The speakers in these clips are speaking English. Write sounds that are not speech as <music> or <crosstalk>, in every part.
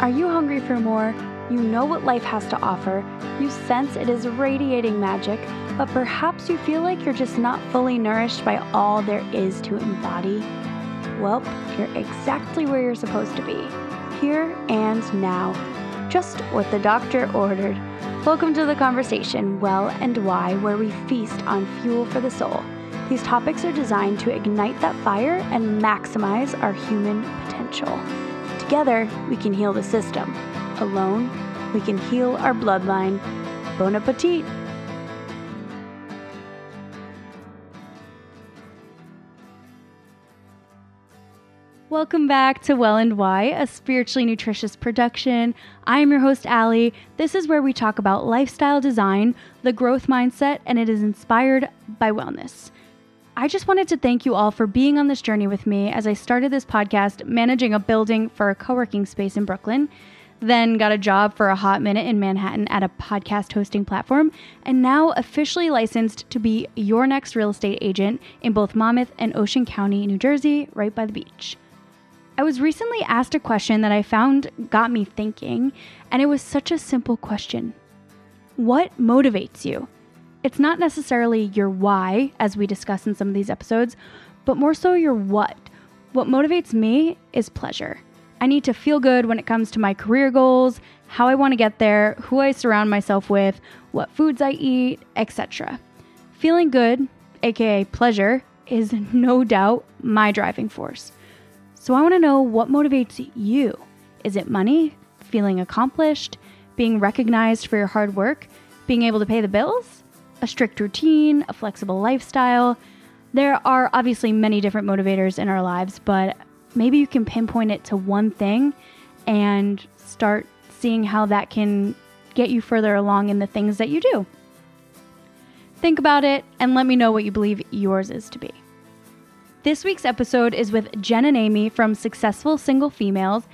Are you hungry for more? You know what life has to offer. You sense it is radiating magic, but perhaps you feel like you're just not fully nourished by all there is to embody. Well, you're exactly where you're supposed to be here and now. Just what the doctor ordered. Welcome to the conversation, Well and Why, where we feast on fuel for the soul. These topics are designed to ignite that fire and maximize our human potential. Together, we can heal the system. Alone, we can heal our bloodline. Bon appetit! Welcome back to Well and Why, a spiritually nutritious production. I am your host, Allie. This is where we talk about lifestyle design, the growth mindset, and it is inspired by wellness. I just wanted to thank you all for being on this journey with me as I started this podcast managing a building for a co working space in Brooklyn, then got a job for a hot minute in Manhattan at a podcast hosting platform, and now officially licensed to be your next real estate agent in both Monmouth and Ocean County, New Jersey, right by the beach. I was recently asked a question that I found got me thinking, and it was such a simple question What motivates you? It's not necessarily your why, as we discuss in some of these episodes, but more so your what. What motivates me is pleasure. I need to feel good when it comes to my career goals, how I want to get there, who I surround myself with, what foods I eat, etc. Feeling good, aka pleasure, is <laughs> no doubt my driving force. So I want to know what motivates you. Is it money, feeling accomplished, being recognized for your hard work, being able to pay the bills? A strict routine, a flexible lifestyle. There are obviously many different motivators in our lives, but maybe you can pinpoint it to one thing and start seeing how that can get you further along in the things that you do. Think about it and let me know what you believe yours is to be. This week's episode is with Jen and Amy from Successful Single Females,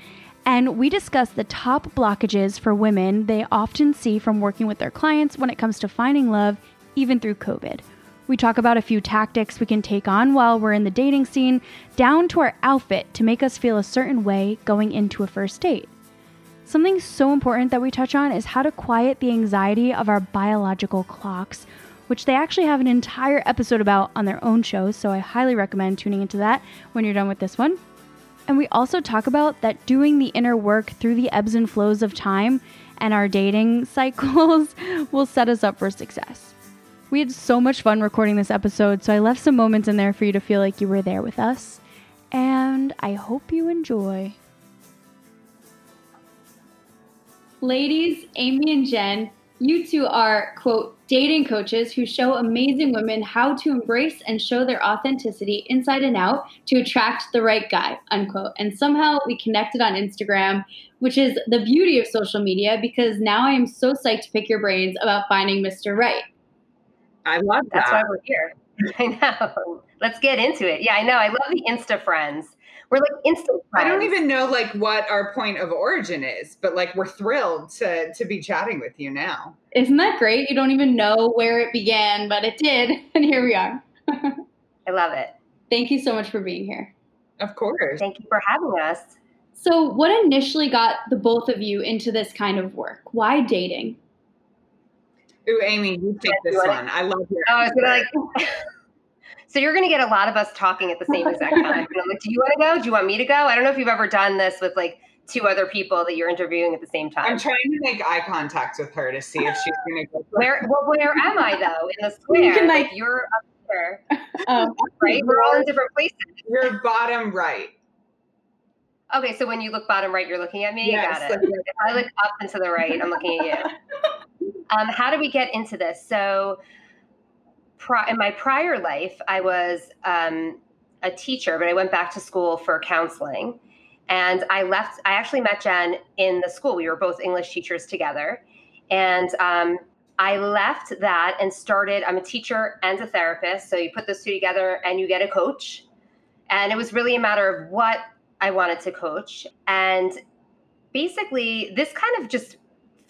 and we discuss the top blockages for women they often see from working with their clients when it comes to finding love even through COVID. We talk about a few tactics we can take on while we're in the dating scene, down to our outfit to make us feel a certain way going into a first date. Something so important that we touch on is how to quiet the anxiety of our biological clocks, which they actually have an entire episode about on their own show, so I highly recommend tuning into that when you're done with this one. And we also talk about that doing the inner work through the ebbs and flows of time and our dating <laughs> cycles will set us up for success. We had so much fun recording this episode, so I left some moments in there for you to feel like you were there with us. And I hope you enjoy. Ladies, Amy and Jen, you two are, quote, dating coaches who show amazing women how to embrace and show their authenticity inside and out to attract the right guy, unquote. And somehow we connected on Instagram, which is the beauty of social media because now I am so psyched to pick your brains about finding Mr. Right. I love that. That's why we're here. <laughs> I know. Let's get into it. Yeah, I know. I love the Insta friends. We're like instant friends. I don't even know like what our point of origin is, but like we're thrilled to to be chatting with you now. Isn't that great? You don't even know where it began, but it did, <laughs> and here we are. I love it. Thank you so much for being here. Of course. Thank you for having us. So, what initially got the both of you into this kind of work? Why dating? Ooh, Amy, you take this one. I love your. Oh, I was gonna like. <laughs> so you're gonna get a lot of us talking at the same exact time. like, do you want to go? Do you want me to go? I don't know if you've ever done this with like two other people that you're interviewing at the same time. I'm trying to make eye contact with her to see if she's gonna go. <laughs> Where? Well, where am I though? In the square? You can, like, like you're up there, <laughs> um, right? We're all in different places. You're bottom right. Okay, so when you look bottom right, you're looking at me. Yes, Got it. if I look up and to the right, I'm looking at you. <laughs> Um, how do we get into this? So, pri- in my prior life, I was um, a teacher, but I went back to school for counseling. And I left, I actually met Jen in the school. We were both English teachers together. And um, I left that and started, I'm a teacher and a therapist. So you put those two together and you get a coach. And it was really a matter of what I wanted to coach. And basically, this kind of just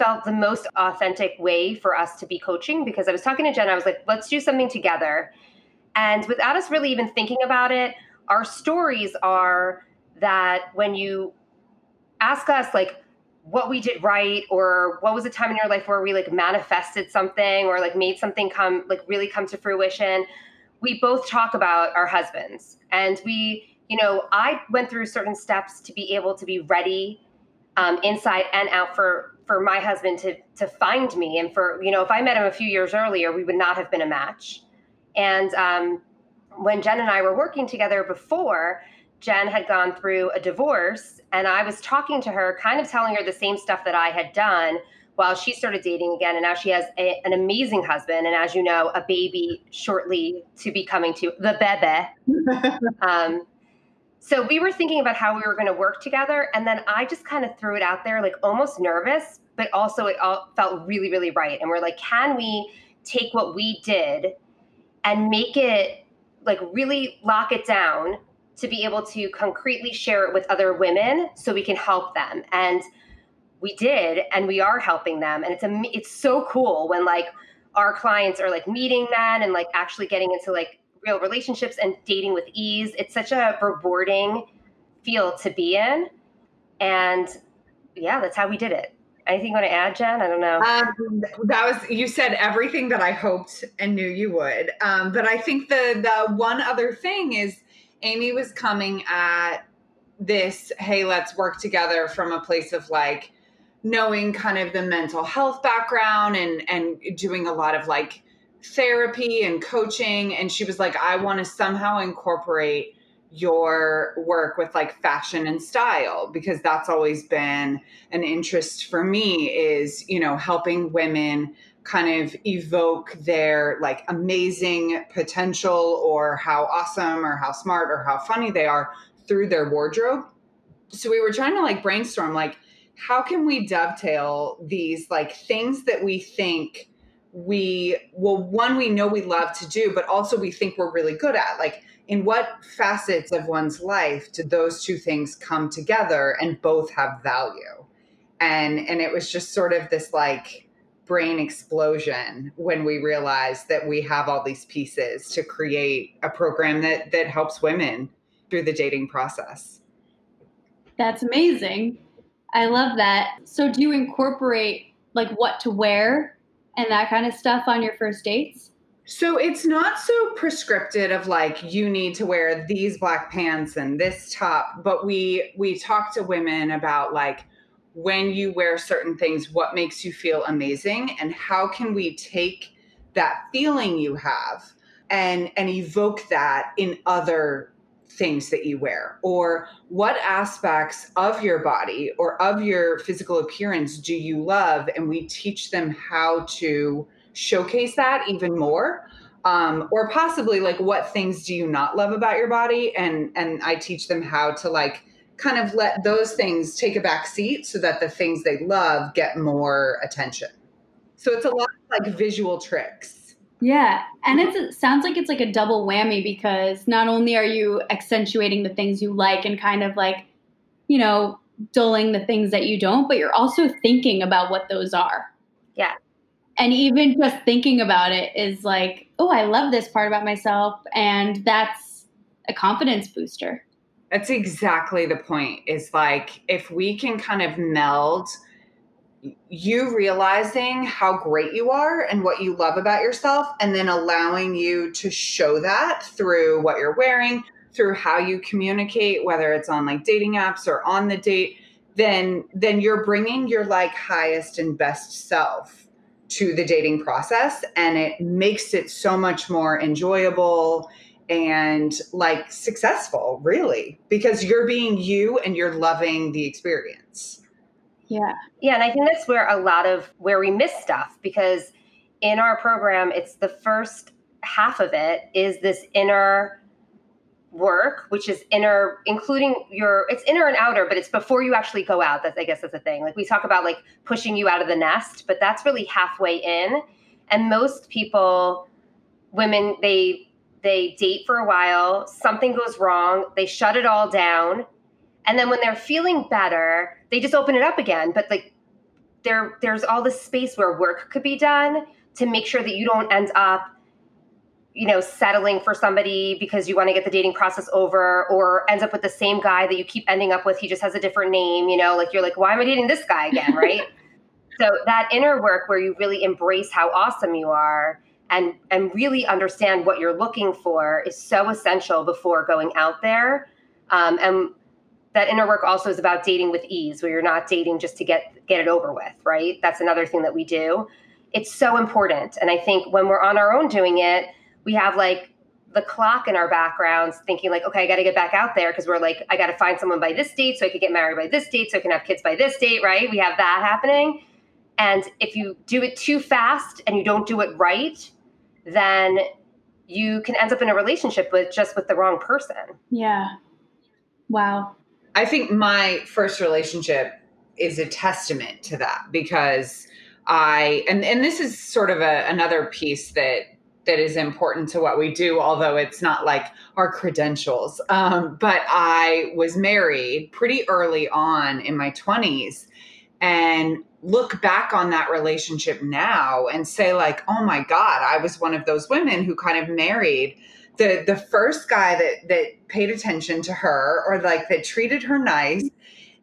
felt the most authentic way for us to be coaching because I was talking to Jen, I was like, let's do something together. And without us really even thinking about it, our stories are that when you ask us, like, what we did right or what was a time in your life where we like manifested something or like made something come like really come to fruition we both talk about our husbands and we you know i went through certain steps to be able to be ready um, inside and out for for my husband to to find me and for you know if i met him a few years earlier we would not have been a match and um, when jen and i were working together before jen had gone through a divorce and I was talking to her, kind of telling her the same stuff that I had done while she started dating again. And now she has a, an amazing husband. And as you know, a baby shortly to be coming to the bebe. <laughs> um, so we were thinking about how we were going to work together. And then I just kind of threw it out there, like almost nervous, but also it all felt really, really right. And we're like, can we take what we did and make it like really lock it down to be able to concretely share it with other women so we can help them and we did and we are helping them and it's a, it's so cool when like our clients are like meeting men and like actually getting into like real relationships and dating with ease. It's such a rewarding field to be in. And yeah that's how we did it. Anything you want to add jen? I don't know. Um, that was you said everything that i hoped and knew you would. Um, but i think the the one other thing is Amy was coming at this, hey, let's work together from a place of like knowing kind of the mental health background and and doing a lot of like therapy and coaching and she was like I want to somehow incorporate your work with like fashion and style because that's always been an interest for me is you know helping women kind of evoke their like amazing potential or how awesome or how smart or how funny they are through their wardrobe. So we were trying to like brainstorm like how can we dovetail these like things that we think we well one we know we love to do but also we think we're really good at like in what facets of one's life do those two things come together and both have value and and it was just sort of this like brain explosion when we realized that we have all these pieces to create a program that that helps women through the dating process. That's amazing. I love that. So do you incorporate like what to wear and that kind of stuff on your first dates? So it's not so prescriptive of like you need to wear these black pants and this top, but we we talk to women about like when you wear certain things, what makes you feel amazing, and how can we take that feeling you have and and evoke that in other things that you wear or what aspects of your body or of your physical appearance do you love and we teach them how to showcase that even more um, or possibly like what things do you not love about your body and and i teach them how to like kind of let those things take a back seat so that the things they love get more attention. So it's a lot of like visual tricks. Yeah. And it sounds like it's like a double whammy because not only are you accentuating the things you like and kind of like, you know, dulling the things that you don't, but you're also thinking about what those are. Yeah. And even just thinking about it is like, oh, I love this part about myself. And that's a confidence booster. That's exactly the point. Is like if we can kind of meld you realizing how great you are and what you love about yourself, and then allowing you to show that through what you're wearing, through how you communicate, whether it's on like dating apps or on the date, then then you're bringing your like highest and best self to the dating process, and it makes it so much more enjoyable and like successful, really, because you're being you and you're loving the experience. Yeah. Yeah. And I think that's where a lot of where we miss stuff because in our program, it's the first half of it is this inner work, which is inner, including your, it's inner and outer, but it's before you actually go out. That's, I guess, that's the thing. Like we talk about like pushing you out of the nest, but that's really halfway in. And most people, women, they they date for a while, something goes wrong, they shut it all down, and then when they're feeling better, they just open it up again. But like there there's all this space where work could be done to make sure that you don't end up you know, settling for somebody because you want to get the dating process over or ends up with the same guy that you keep ending up with. He just has a different name, you know, like you're like, why am I dating this guy again? <laughs> Right. so that inner work where you really embrace how awesome you are and and really understand what you're looking for is so essential before going out there. Um, and that inner work also is about dating with ease, where you're not dating just to get get it over with, right? That's another thing that we do. It's so important, and I think when we're on our own doing it, we have like the clock in our backgrounds thinking like okay i got to get back out there because we're like i got to find someone by this date so i could get married by this date so i can have kids by this date right? We have that happening. And if you do it too fast and you don't do it right then you can end up in a relationship with just with the wrong person. Yeah. Wow i think my first relationship is a testament to that because i and and this is sort of a, another piece that that is important to what we do, although it's not like our credentials. Um, but I was married pretty early on in my 20s and look back on that relationship now and say like oh my god i was one of those women who kind of married the the first guy that that paid attention to her or like that treated her nice.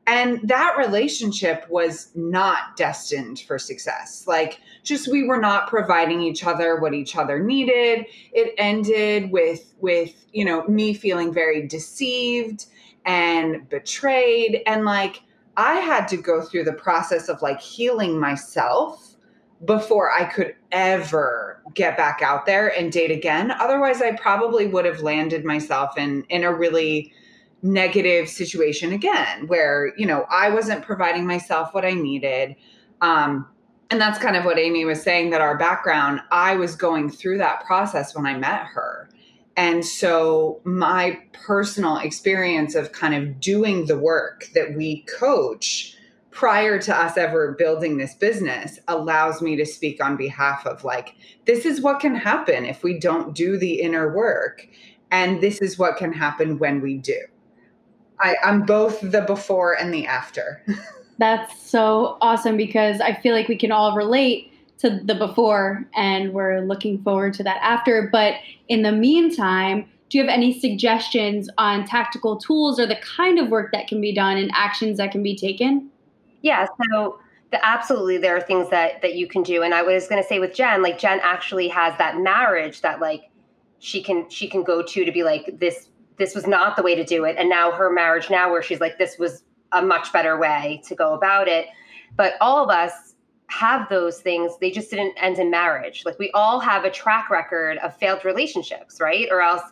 And that relationship was not destined for success. Like just we were not providing each other what each other needed. It ended with with you know me feeling very deceived and betrayed. And like i had to go through the process of like healing myself before i could ever get back out there and date again. Otherwise i probably would have landed myself in in a really negative situation again where you know i wasn't providing myself what i needed. Um and that's kind of what amy was saying that our background i was going through that process when i met her. And so my personal experience of kind of doing the work that we coach prior to us ever building this business allows me to speak on behalf of like this is what can happen if we don't do the inner work and this is what can happen when we do I, I'm both the before and the after. <laughs> That's so awesome because I feel like we can all relate to the before and we're looking forward to that after. But in the meantime, do you have any suggestions on tactical tools or the kind of work that can be done and actions that can be taken? Yeah, so the, absolutely there are things that that you can do and I was going to say with Jen like Jen actually has that marriage that like she can she can go to to be like this this was not the way to do it and now her marriage now where she's like this was a much better way to go about it. But all of us have those things they just didn't end in marriage. Like we all have a track record of failed relationships right? Or else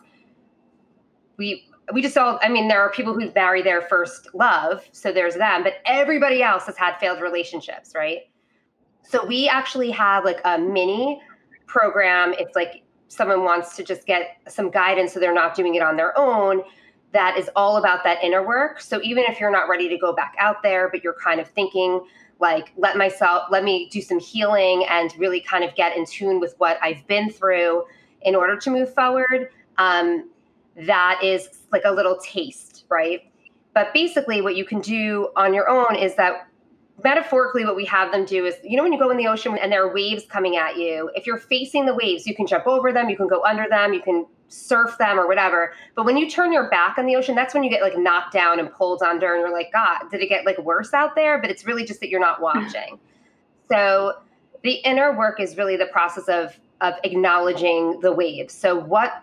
we we just all i mean there are people who marry their first love so there's them but everybody else has had failed relationships right? So we actually have like a mini program. It's like someone wants to just get some guidance so they're not doing it on their own that is all about that inner work. So even if you're not ready to go back out there but you're kind of thinking like let myself let me do some healing and really kind of get in tune with what i've been through in order to move forward um, that is like a little taste right? But basically what you can do on your own is that metaphorically what we have them do is you know when you go in the ocean and there are waves coming at you if you're facing the waves you can jump over them you can go under them you can surf them or whatever. But when you turn your back on the ocean that's when you get like knocked down and pulled under and you're like god did it get like worse out there? But it's really just that you're not <laughs> watching. So the inner work is really the process of of acknowledging the waves. So what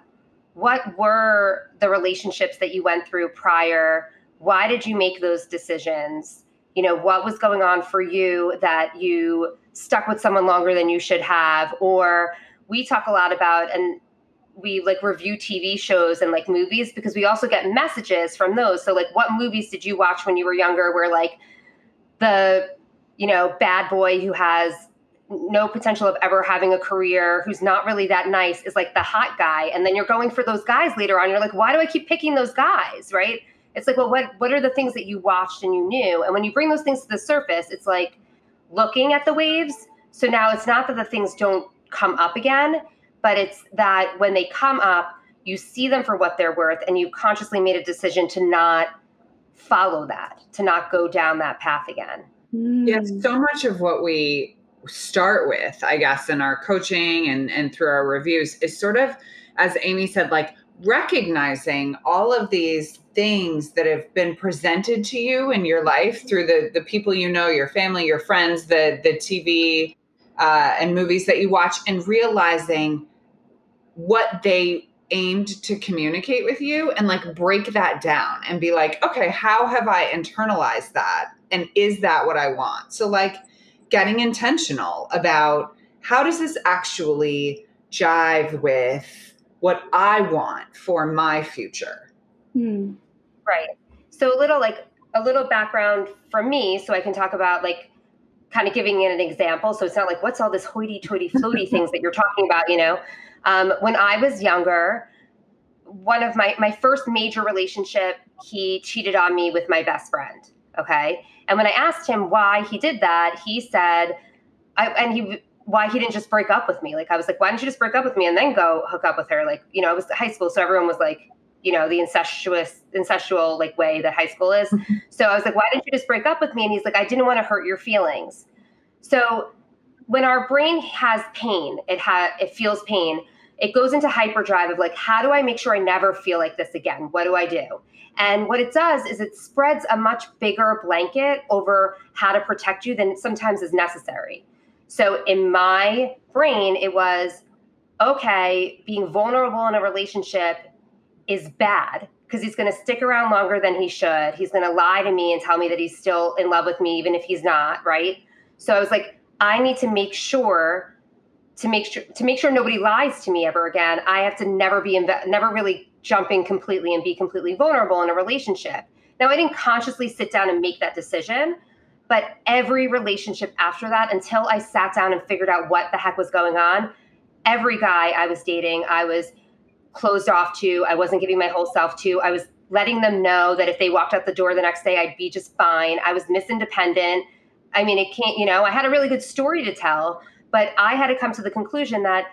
what were the relationships that you went through prior? Why did you make those decisions? You know what was going on for you that you stuck with someone longer than you should have? Or we talk a lot about and we like review TV shows and like movies because we also get messages from those. So like what movies did you watch when you were younger where like the you know bad boy who has no potential of ever having a career who's not really that nice is like the hot guy. And then you're going for those guys later on you're like why do I keep picking those guys, right? it's like well what what are the things that you watched and you knew? And when you bring those things to the surface it's like looking at the waves. So now it's not that the things don't come up again but it's that when they come up you see them for what they're worth and you consciously made a decision to not follow that to not go down that path again. Mm. yeah so much of what we start with i guess in our coaching and and through our reviews is sort of as amy said like recognizing all of these things that have been presented to you in your life through the the people you know your family your friends the the tv uh, and movies that you watch and realizing what they aimed to communicate with you and like break that down and be like okay how have i internalized that? And is that what i want? So like getting intentional about how does this actually jive with what I want for my future? Hmm. Right. So a little like a little background from me, so I can talk about like kind of giving it an example. So it's not like what's all this hoity-toity floaty <laughs> things that you're talking about, you know? Um, when I was younger, one of my my first major relationship, he cheated on me with my best friend. Okay, and when I asked him why he did that, he said, I, and he why he didn't just break up with me. Like I was like, why don't you just break up with me and then go hook up with her? Like, you know, it was high school, so everyone was like, you know, the incestuous, incestual like way that high school is. Mm-hmm. so I was like, why didn't you just break up with me? And he's like, I didn't want to hurt your feelings. So when our brain has pain, it has it feels pain. It goes into hyperdrive of like, how do I make sure I never feel like this again? What do I do? And what it does is it spreads a much bigger blanket over how to protect you than sometimes is necessary. So in my brain, it was okay, being vulnerable in a relationship is bad because he's going to stick around longer than he should. He's going to lie to me and tell me that he's still in love with me, even if he's not, right? So I was like, I need to make sure to make sure to make sure nobody lies to me ever again. I have to never be inve- never really jumping completely and be completely vulnerable in a relationship. Now I didn't consciously sit down and make that decision, but every relationship after that, until I sat down and figured out what the heck was going on, every guy I was dating, I was closed off to. I wasn't giving my whole self to. I was letting them know that if they walked out the door the next day, I'd be just fine. I was Miss Independent. I mean, it can't, you know, I had a really good story to tell, but I had to come to the conclusion that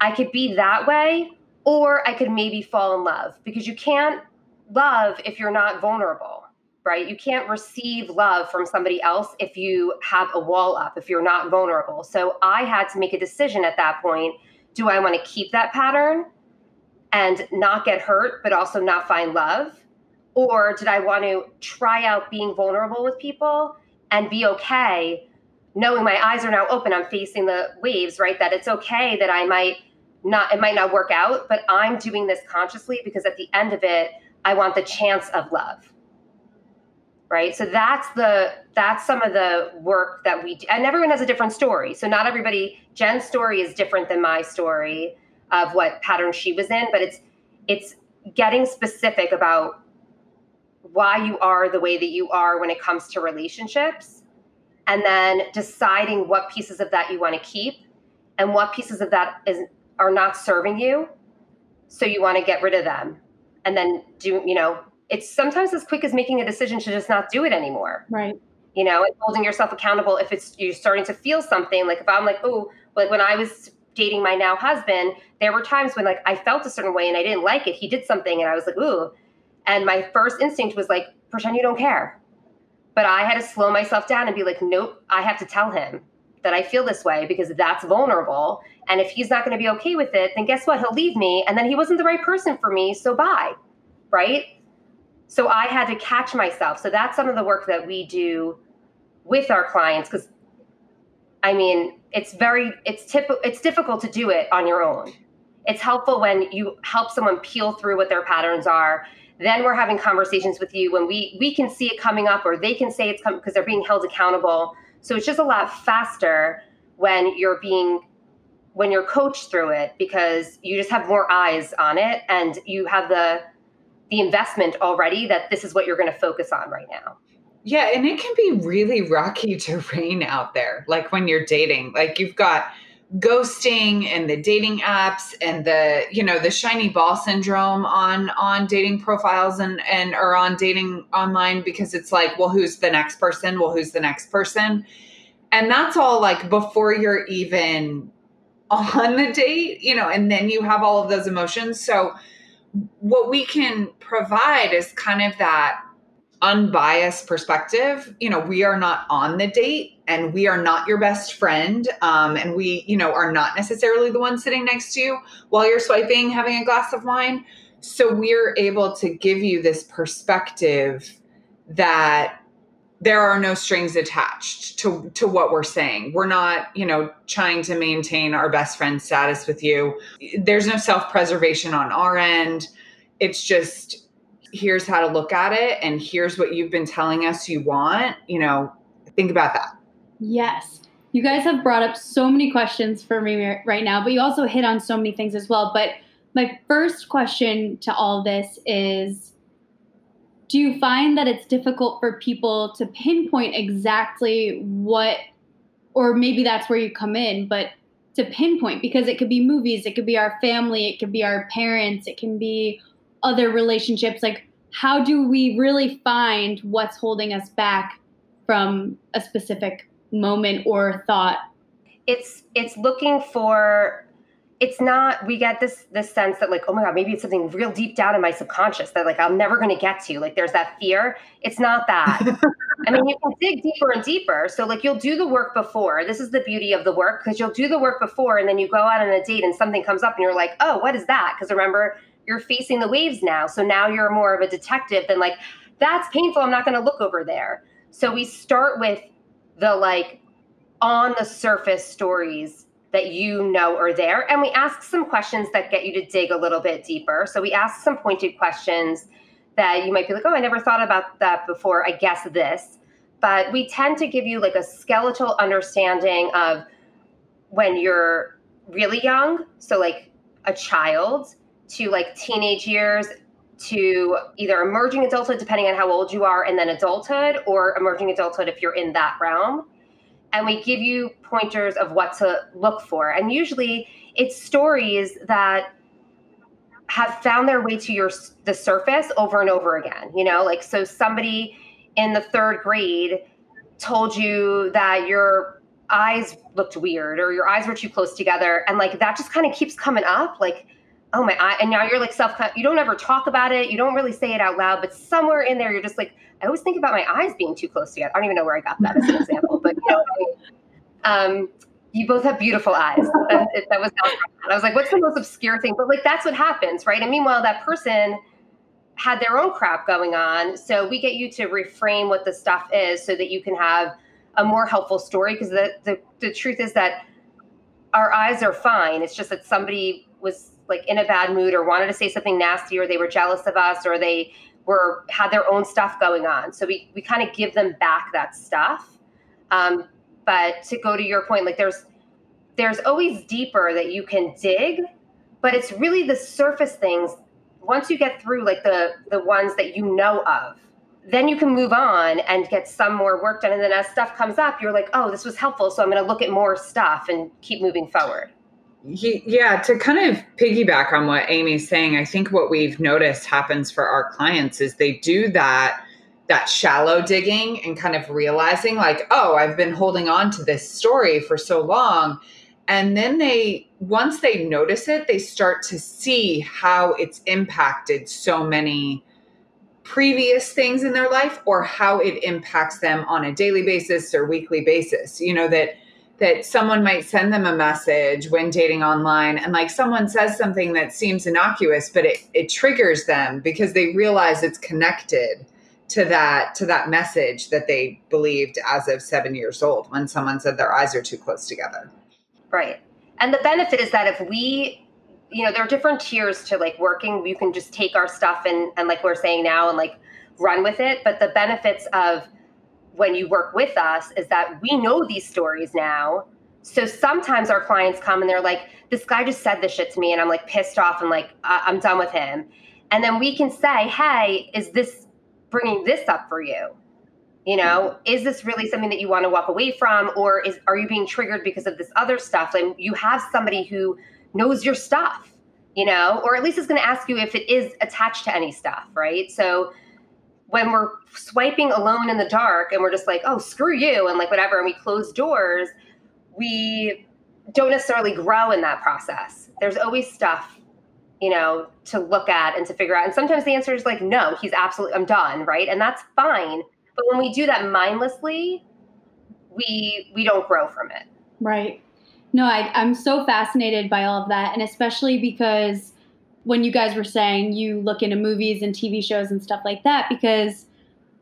I could be that way or I could maybe fall in love because you can't love if you're not vulnerable right? You can't receive love from somebody else if you have a wall up, if you're not vulnerable. So I had to make a decision at that point. Do I want to keep that pattern and not get hurt, but also not find love? Or did I want to try out being vulnerable with people and be okay, knowing my eyes are now open, I'm facing the waves, right? That it's okay that I might not, it might not work out, but I'm doing this consciously because at the end of it, I want the chance of love. Right? So that's the that's some of the work that we do and everyone has a different story. So not everybody jen's story is different than my story of what pattern she was in but it's it's getting specific about why you are the way that you are when it comes to relationships and then deciding what pieces of that you want to keep and what pieces of that is are not serving you so you want to get rid of them and then do you know it's sometimes as quick as making a decision to just not do it anymore. Right. You know, and holding yourself accountable if it's you're starting to feel something. Like if I'm like, oh, like when I was dating my now husband, there were times when like I felt a certain way and I didn't like it. He did something and I was like, ooh. And my first instinct was like, pretend you don't care. But I had to slow myself down and be like, nope, I have to tell him that I feel this way because that's vulnerable. And if he's not going to be okay with it, then guess what? He'll leave me. And then he wasn't the right person for me. So bye. Right. So I had to catch myself. So that's some of the work that we do with our clients because I mean, it's very it's tip it's difficult to do it on your own. It's helpful when you help someone peel through what their patterns are. Then we're having conversations with you when we we can see it coming up or they can say it's coming because they're being held accountable. So it's just a lot faster when you're being when you're coached through it because you just have more eyes on it and you have the the investment already that this is what you're going to focus on right now. Yeah, and it can be really rocky <laughs> terrain out there. Like when you're dating, like you've got ghosting and the dating apps and the you know the shiny ball syndrome on on dating profiles and and or on dating online because it's like well who's the next person? Well who's the next person? And that's all like before you're even on the date you know and then you have all of those emotions. So what we can provide is kind of that unbiased perspective, you know, we are not on the date and we are not your best friend. Um, and we, you know, are not necessarily the one sitting next to you while you're swiping, having a glass of wine. So we're able to give you this perspective that there are no strings attached to to what we're saying. We're not, you know, trying to maintain our best friend status with you. There's no self-preservation on our end. It's just here's how to look at it and here's what you've been telling us you want you know think about that. Yes. You guys have brought up so many questions for me right now but you also hit on so many things as well. But my first question to all this is do you find that it's difficult for people to pinpoint exactly what or maybe that's where you come in but to pinpoint? Because it could be movies it could be our family it could be our parents it can be other relationships like how do we really find what's holding us back from a specific moment or thought? It's it's looking for it's not we get this this sense that like oh my god maybe it's something real deep down in my subconscious that like i'm never going to get to. Like there's that fear. It's not that. <laughs> I mean you can dig deeper and deeper. So like you'll do the work before. This is the beauty of the work because you'll do the work before and then you go out on a date and something comes up and you're like oh what is that? Because remember you're facing the waves now. So now you're more of a detective than like, that's painful. I'm not going to look over there. So we start with the like on the surface stories that you know are there. And we ask some questions that get you to dig a little bit deeper. So we ask some pointed questions that you might be like, oh, I never thought about that before. I guess this. But we tend to give you like a skeletal understanding of when you're really young. So, like a child, to like teenage years to either emerging adulthood, depending on how old you are, and then adulthood, or emerging adulthood if you're in that realm. And we give you pointers of what to look for. And usually it's stories that have found their way to your the surface over and over again. You know, like so somebody in the third grade told you that your eyes looked weird or your eyes were too close together and like that just kind of keeps coming up like oh my eye and now you're like self you don't ever talk about it you don't really say it out loud but somewhere in there you're just like i always think about my eyes being too close together i don't even know where i got that as an example but you know um, you both have beautiful eyes. That, that was i was like what's the most obscure thing? But like that's what happens right? And meanwhile that person had their own crap going on so we get you to reframe what the stuff is so that you can have a more helpful story because the, the the truth is that our eyes are fine. It's just that somebody was like in a bad mood or wanted to say something nasty or they were jealous of us or they were had their own stuff going on. So we we kind of give them back that stuff. Um, but to go to your point like there's there's always deeper that you can dig but it's really the surface things. Once you get through like the the ones that you know of then you can move on and get some more work done. And then as stuff comes up you're like oh this was helpful so i'm going to look at more stuff and keep moving forward yeah, to kind of piggyback on what Amy's saying, I think what we've noticed happens for our clients is they do that that shallow digging and kind of realizing like, oh, I've been holding on to this story for so long. And then they once they notice it, they start to see how it's impacted so many previous things in their life or how it impacts them on a daily basis or weekly basis. You know that that someone might send them a message when dating online and like someone says something that seems innocuous but it, it triggers them because they realize it's connected to that to that message that they believed as of seven years old when someone said their eyes are too close together. Right. And the benefit is that if we you know there are different tiers to like working. You can just take our stuff and and like we're saying now and like run with it. But the benefits of when you work with us is that we know these stories now. So sometimes our clients come and they're like, this guy just said this shit to me, and I'm like pissed off and like, I- I'm done with him. And then we can say, hey, is this bringing this up for you? You know, mm-hmm. is this really something that you want to walk away from, or is are you being triggered because of this other stuff? And you have somebody who knows your stuff, you know, or at least is going to ask you if it is attached to any stuff, right? So when we're swiping alone in the dark and we're just like, oh, screw you, and like whatever, and we close doors, we don't necessarily grow in that process. There's always stuff you know, to look at and to figure out. And sometimes the answer is like, no, he's absolutely, I'm done, right? And that's fine. But when we do that mindlessly, we we don't grow from it. Right. No, I, I'm so fascinated by all of that, and especially because when you guys were saying you look into movies and TV shows and stuff like that, because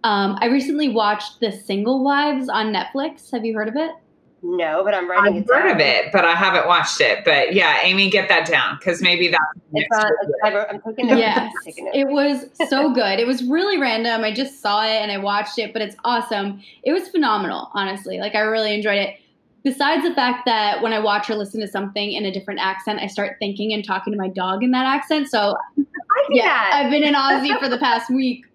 um, I recently watched The Single Wives on Netflix. Have you heard of it? No, but I'm writing I've it heard of it, but I haven't watched it. But yeah, Amy, get that down because maybe that's. It's not, <laughs> I'm taking it. Yes, it was so <laughs> good. It was really random. I just saw it and I watched it, but it's awesome. It was phenomenal, honestly. Like I really enjoyed it. Besides the fact that when I watch or listen to something in a different accent, I start thinking and talking to my dog in that accent. So, yeah, that. I've been in Aussie <laughs> for the past week.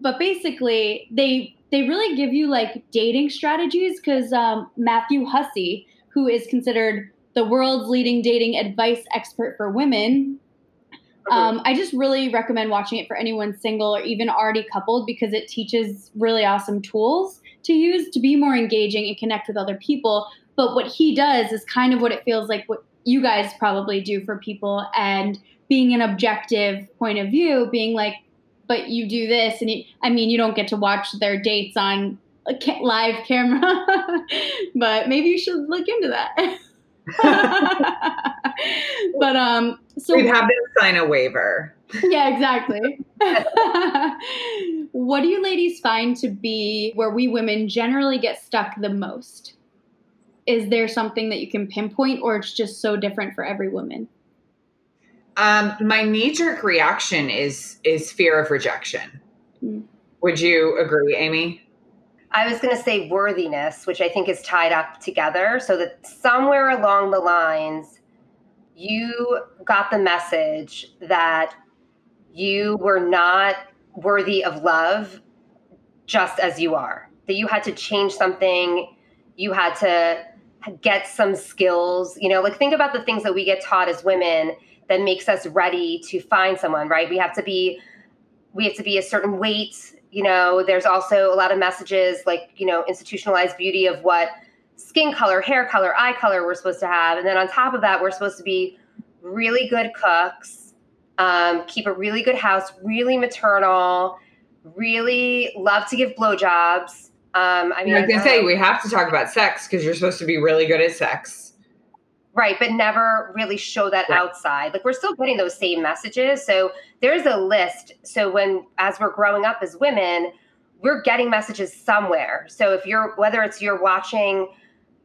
But basically, they they really give you like dating strategies because um, Matthew Hussey, who is considered the world's leading dating advice expert for women, um, I just really recommend watching it for anyone single or even already coupled because it teaches really awesome tools to use to be more engaging and connect with other people. But what he does is kind of what it feels like what you guys probably do for people and being an objective point of view, being like, but you do this, and you, I mean, you don't get to watch their dates on a live camera, <laughs> but maybe you should look into that. <laughs> but um, so we'd have to sign a waiver. Yeah, exactly. <laughs> what do you ladies find to be where we women generally get stuck the most? Is there something that you can pinpoint, or it's just so different for every woman? Um, my knee jerk reaction is is fear of rejection. Mm. Would you agree, Amy? I was going to say worthiness, which I think is tied up together, so that somewhere along the lines, you got the message that you were not worthy of love just as you are, that you had to change something, you had to get some skills. You know, like think about the things that we get taught as women that makes us ready to find someone, right? We have to be we have to be a certain weight, you know, there's also a lot of messages like, you know, institutionalized beauty of what skin color, hair color, eye color we're supposed to have. And then on top of that, we're supposed to be really good cooks, um, keep a really good house, really maternal, really love to give blowjobs. Um, I mean, I was gonna say we have to talk about sex because you're supposed to be really good at sex. Right, but never really show that right. outside. Like we're still getting those same messages. So there's a list. So when as we're growing up as women, we're getting messages somewhere. So if you're whether it's you're watching,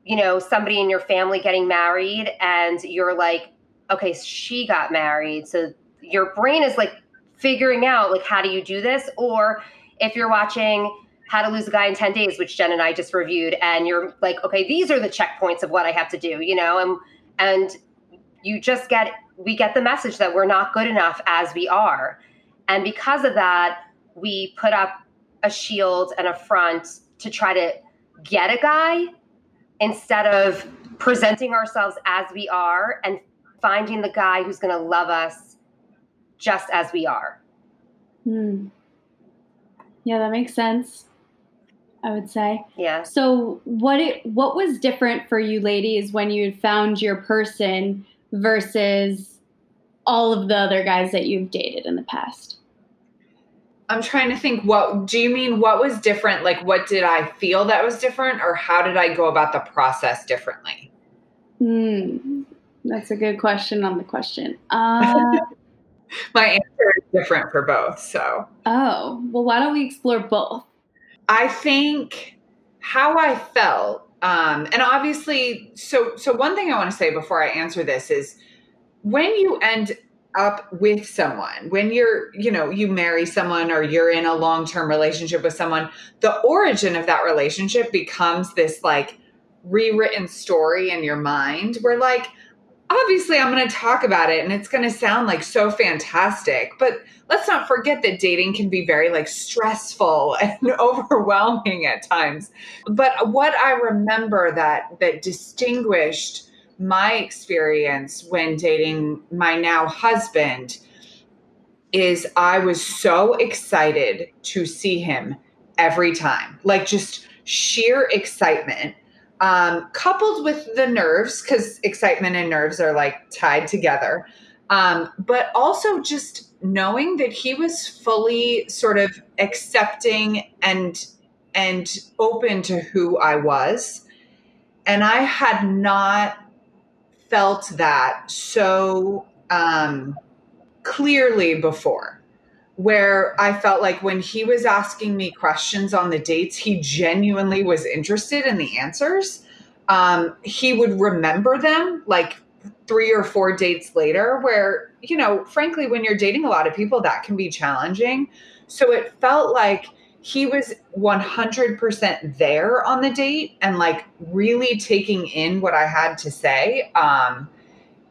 you know, somebody in your family getting married and you're like, okay, she got married. So your brain is like figuring out like how do you do this? Or if you're watching how to lose a guy in 10 days, which Jen and I just reviewed, and you're like, okay, these are the checkpoints of what I have to do, you know, and and you just get we get the message that we're not good enough as we are and because of that we put up a shield and a front to try to get a guy instead of presenting ourselves as we are and finding the guy who's going to love us just as we are. Hmm. Yeah, that makes sense. I would say. Yeah. So what it what was different for you ladies when you found your person versus all of the other guys that you've dated in the past? I'm trying to think what do you mean what was different? Like what did I feel that was different or how did I go about the process differently? Hmm. That's a good question on the question. Uh, <laughs> My answer is different for both. So. Oh, well, why don't we explore both? I think how I felt, um, and obviously, so so one thing I want to say before I answer this is when you end up with someone when you're you know you marry someone or you're in a long-term relationship with someone the origin of that relationship becomes this like rewritten story in your mind where like obviously I'm going to talk about it and it's going to sound like so fantastic, but let's not forget that dating can be very like stressful <laughs> and overwhelming at times. But what I remember that that distinguished my experience when dating my now husband is I was so excited to see him every time. Like just sheer excitement um, coupled with the nerves, because excitement and nerves are like tied together. Um, but also just knowing that he was fully sort of accepting and and open to who I was. And I had not felt that so um, clearly before, where I felt like when he was asking me questions on the dates, he genuinely was interested in the answers. Um, he would remember them like three or four dates later, where, you know, frankly, when you're dating a lot of people, that can be challenging. So it felt like he was 100% there on the date and like really taking in what I had to say. Um,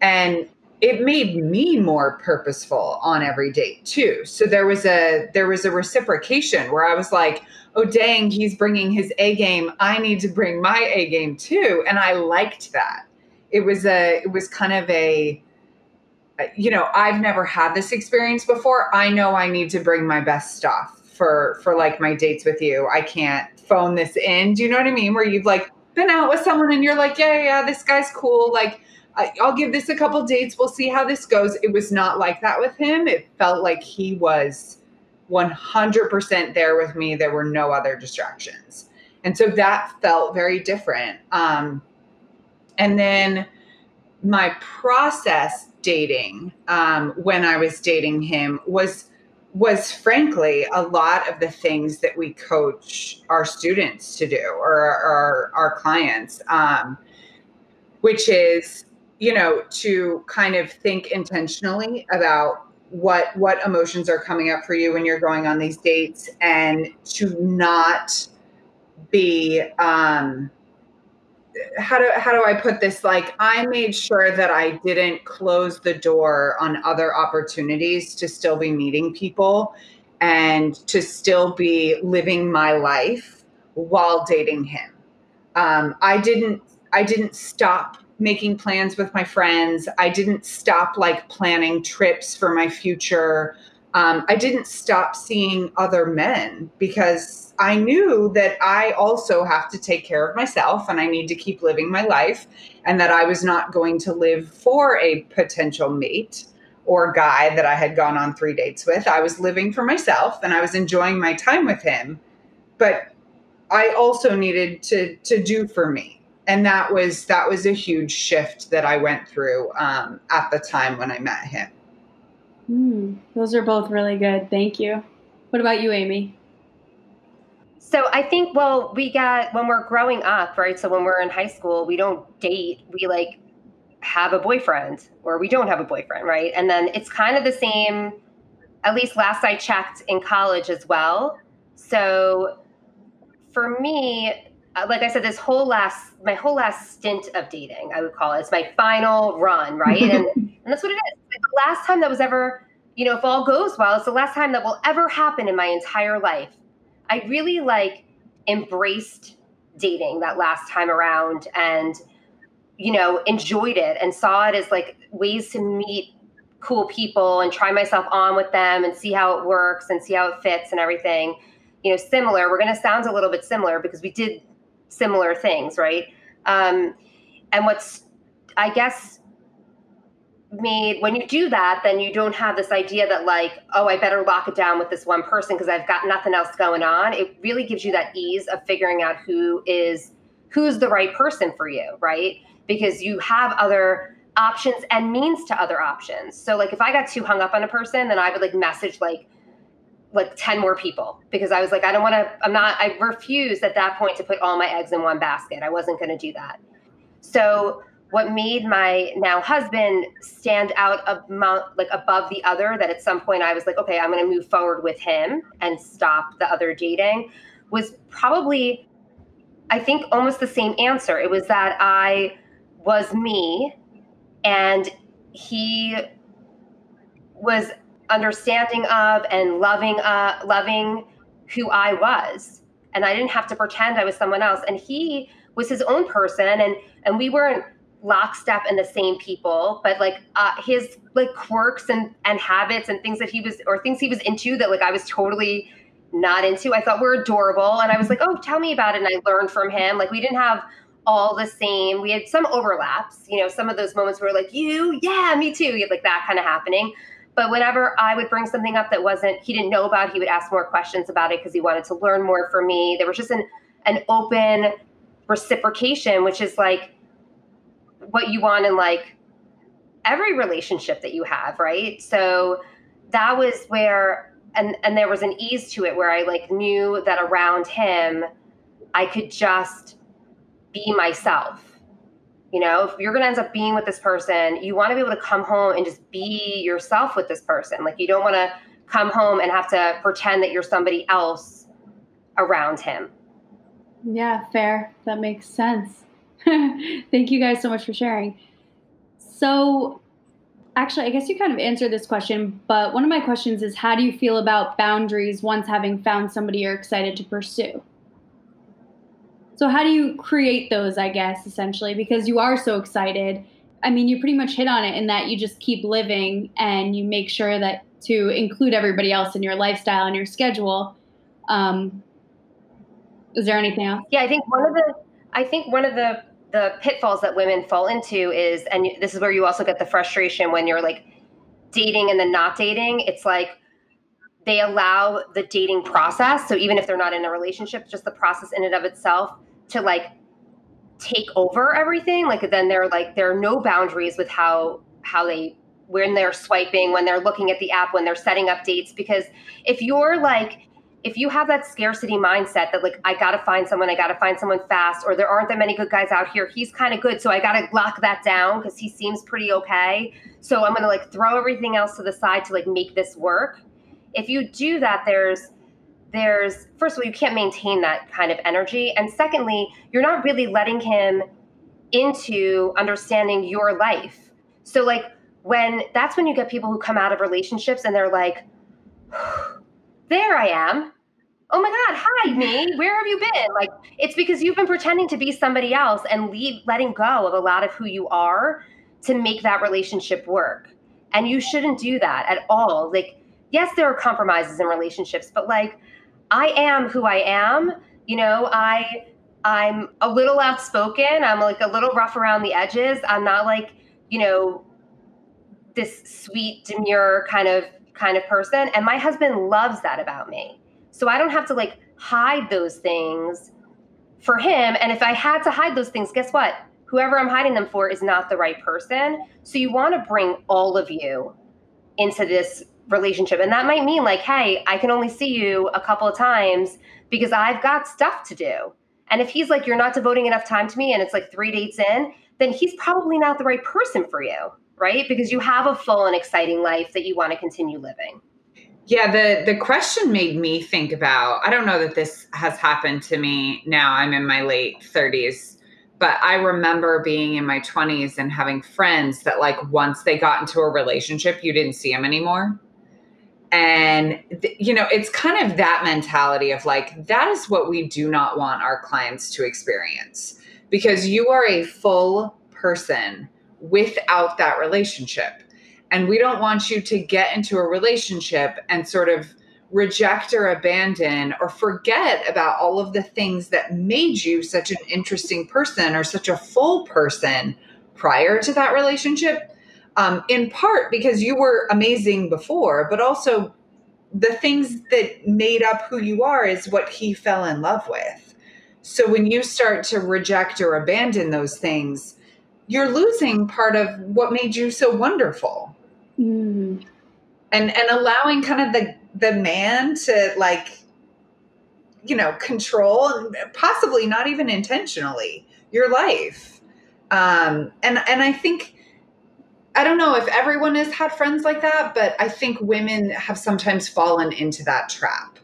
and it made me more purposeful on every date too. So there was a there was a reciprocation where I was like, "Oh dang, he's bringing his A game. I need to bring my A game too." And I liked that. It was a it was kind of a uh, you know, I've never had this experience before. I know I need to bring my best stuff for for like my dates with you. I can't phone this in. Do you know what I mean? Where you've like been out with someone and you're like, yeah, yeah, yeah this guy's cool. Like, I, I'll give this a couple dates. We'll see how this goes. It was not like that with him. It felt like he was 100% there with me. There were no other distractions. And so that felt very different. Um, and then my process dating um, when I was dating him was was frankly a lot of the things that we coach our students to do or our, our clients, um, which is, you know, to kind of think intentionally about what what emotions are coming up for you when you're going on these dates and to not be um, how do how do I put this? Like I made sure that I didn't close the door on other opportunities to still be meeting people and to still be living my life while dating him. Um, I didn't I didn't stop making plans with my friends. I didn't stop like planning trips for my future um, I didn't stop seeing other men because I knew that I also have to take care of myself and I need to keep living my life, and that I was not going to live for a potential mate or guy that I had gone on three dates with. I was living for myself and I was enjoying my time with him, but I also needed to to do for me. And that was that was a huge shift that I went through um, at the time when I met him. Mm, those are both really good. Thank you. What about you, Amy? So I think, well, we got when we're growing up, right? So when we're in high school, we don't date. We like have a boyfriend or we don't have a boyfriend, right? And then it's kind of the same, at least last I checked in college as well. So for me, Uh, like I said, this whole last, my whole last stint of dating, I would call it, it's my final run, right? and, <laughs> and that's what it is. It's the last time that was ever, you know, if all goes well, it's the last time that will ever happen in my entire life. I really like embraced dating that last time around and, you know, enjoyed it and saw it as like ways to meet cool people and try myself on with them and see how it works and see how it fits and everything. You know, similar. We're going to sound a little bit similar because we did similar things, right? Um, and what's, I guess, made when you do that, then you don't have this idea that, like, oh, I better lock it down with this one person because I've got nothing else going on. It really gives you that ease of figuring out who is who's the right person for you, right? Because you have other options and means to other options. So like if I got too hung up on a person, then I would like message like like 10 more people because I was like, I don't want to, I'm not, I refused at that point to put all my eggs in one basket. I wasn't going to do that. So, what made my now husband stand out amount, like above the other, that at some point I was like, okay, I'm going to move forward with him and stop the other dating, was probably, I think, almost the same answer. It was that I was me and he was understanding of and loving uh, loving who I was. And I didn't have to pretend I was someone else. And he was his own person and and we weren't lockstep in the same people, but like uh, his like quirks and and habits and things that he was or things he was into that like I was totally not into. I thought were adorable and I was like, "Oh, tell me about it." And I learned from him. Like we didn't have all the same. We had some overlaps, you know, some of those moments where like, you, yeah, me too. You had like that kind of happening. But whenever I would bring something up that wasn't, he didn't know about, he would ask more questions about it because he wanted to learn more from me. There was just an, an open reciprocation, which is like what you want in like every relationship that you have, right? So that was where, and, and there was an ease to it where I like knew that around him, I could just be myself you know, if you're going to end up being with this person, you want to be able to come home and just be yourself with this person. Like you don't want to come home and have to pretend that you're somebody else around him. Yeah, fair. That makes sense. <laughs> Thank you guys so much for sharing. So, actually, I guess you kind of answered this question, but one of my questions is how do you feel about boundaries once having found somebody you're excited to pursue? So how do you create those, I guess, essentially, because you are so excited? I mean, you pretty much hit on it in that you just keep living and you make sure that to include everybody else in your lifestyle and your schedule. Um, is there anything else? Yeah, I think one of the I think one of the the pitfalls that women fall into is, and this is where you also get the frustration when you're like dating and then not dating. It's like they allow the dating process. So even if they're not in a relationship, just the process in and of itself to like take over everything. Like then they're like there are no boundaries with how how they when they're swiping, when they're looking at the app, when they're setting up dates. Because if you're like if you have that scarcity mindset that like I gotta find someone, I gotta find someone fast, or there aren't that many good guys out here, he's kind of good, so I gotta lock that down because he seems pretty okay. So I'm gonna like throw everything else to the side to like make this work if you do that, there's there's first of all you can't maintain that kind of energy. And secondly you're not really letting him into understanding your life. So like when that's when you get people who come out of relationships and they're like <sighs> there i am. Oh my god hi me. Where have you been? Like it's because you've been pretending to be somebody else and leave letting go of a lot of who you are to make that relationship work. And you shouldn't do that at all. Like yes, there are compromises in relationships, but like I am who I am. You know, I I'm a little outspoken. I'm like a little rough around the edges. I'm not like, you know, this sweet, demure kind of kind of person. And my husband loves that about me. So I don't have to like hide those things for him. And if I had to hide those things, guess what? Whoever I'm hiding them for is not the right person. So you want to bring all of you into this relationship. And that might mean like, hey, I can only see you a couple of times because I've got stuff to do. And if he's like, you're not devoting enough time to me and it's like three dates in, then he's probably not the right person for you, right? Because you have a full and exciting life that you want to continue living. Yeah, the the question made me think about I don't know that this has happened to me now. I'm in my late 30s but I remember being in my 20s and having friends that like once they got into a relationship, you didn't see them anymore and you know it's kind of that mentality of like that is what we do not want our clients to experience. Because you are a full person without that relationship. And we don't want you to get into a relationship and sort of reject or abandon or forget about all of the things that made you such an interesting person or such a full person prior to that relationship um, in part because you were amazing before, but also the things that made up who you are is what he fell in love with. So when you start to reject or abandon those things, you're losing part of what made you so wonderful. Mm. And and allowing kind of the the man to like you know control possibly not even intentionally your life um and and i think I don't know if everyone has had friends like that, but I think women have sometimes fallen into that trap.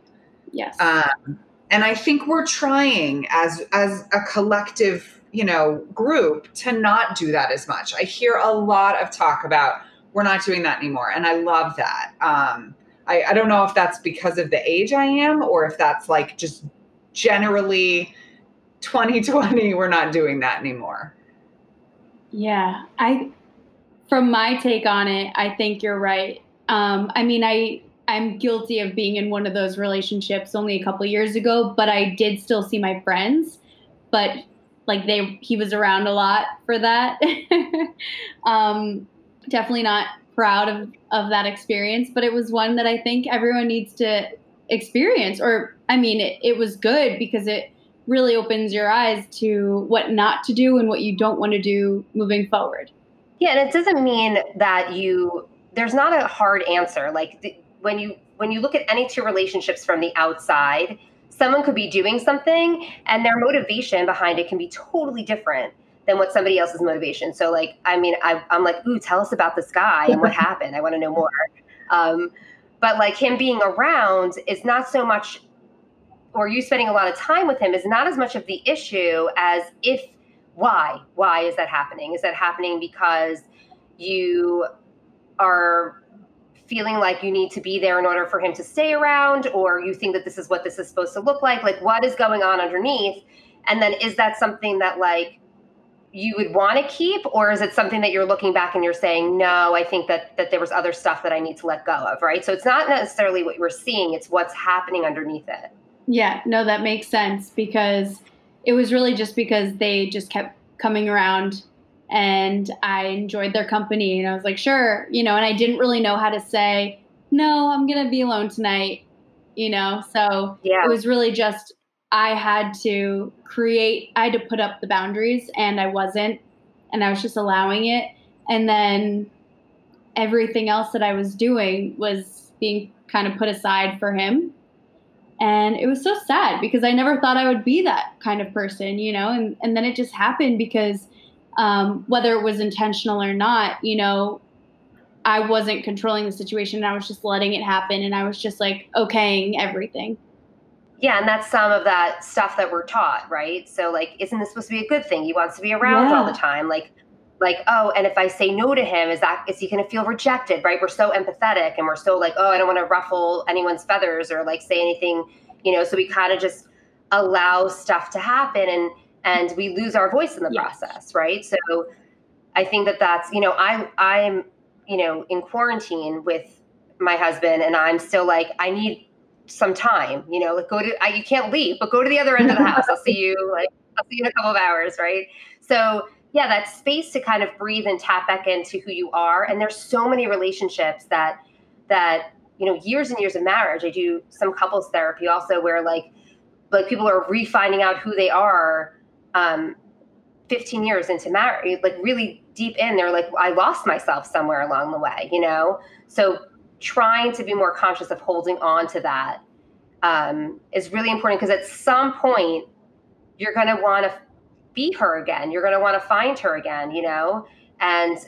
Yes. Um, and I think we're trying as as a collective, you know, group to not do that as much. I hear a lot of talk about we're not doing that anymore, and I love that. Um, I, I don't know if that's because of the age I am, or if that's like just generally 2020, we're not doing that anymore. Yeah, I from my take on it, I think you're right. Um, I mean, I I'm guilty of being in one of those relationships only a couple years ago, but I did still see my friends. But like they he was around a lot for that. <laughs> um, definitely not proud of of that experience, but it was one that I think everyone needs to experience. Or I mean, it, it was good because it really opens your eyes to what not to do and what you don't want to do moving forward. Yeah, and it doesn't mean that you there's not a hard answer. Like the, when you when you look at any two relationships from the outside, someone could be doing something and their motivation behind it can be totally different than what somebody else's motivation. So like, I mean, I, am like, ooh, tell us about this guy and what <laughs> happened. I want to know more. Um, but like him being around is not so much, or you spending a lot of time with him is not as much of the issue as if why? Why is that happening? Is that happening because you are feeling like you need to be there in order for him to stay around or you think that this is what this is supposed to look like? Like what is going on underneath? And then is that something that like you would want to keep or is it something that you're looking back and you're saying no i think that that there was other stuff that i need to let go of right? So it's not necessarily what you are seeing it's what's happening underneath it. Yeah no that makes sense because it was really just because they just kept coming around and I enjoyed their company. And I was like, sure, you know, and I didn't really know how to say, no, I'm going to be alone tonight, you know? So yeah. it was really just, I had to create, I had to put up the boundaries and I wasn't, and I was just allowing it. And then everything else that I was doing was being kind of put aside for him. And it was so sad because I never thought I would be that kind of person, you know? And, and then it just happened because um, whether it was intentional or not, you know, I wasn't controlling the situation. And I was just letting it happen. And I was just like okaying everything. Yeah, and that's some of that stuff that we're taught, right? So, like, isn't this supposed to be a good thing? He wants to be around yeah. all the time. Like, like, oh, and if I say no to him, is that is he going to feel rejected? Right? We're so empathetic, and we're so like, oh, I don't want to ruffle anyone's feathers or like say anything, you know. So we kind of just allow stuff to happen, and and we lose our voice in the yes. process, right? So I think that that's, you know, I I'm, you know, in quarantine with my husband and I'm still like I need some time, you know, like go to I, you can't leave, but go to the other end of the house. I'll see you like I'll see you in a couple of hours, right? So yeah, that space to kind of breathe and tap back into who you are. And there's so many relationships that that you know years and years of marriage. I do some couples therapy also where like like people are refinding out who they are um, 15 years into marriage, like really deep in, they're like, I lost myself somewhere along the way, you know? So trying to be more conscious of holding on to that um, is really important because at some point you're going to want to be her again. You're going to want to find her again, you know? And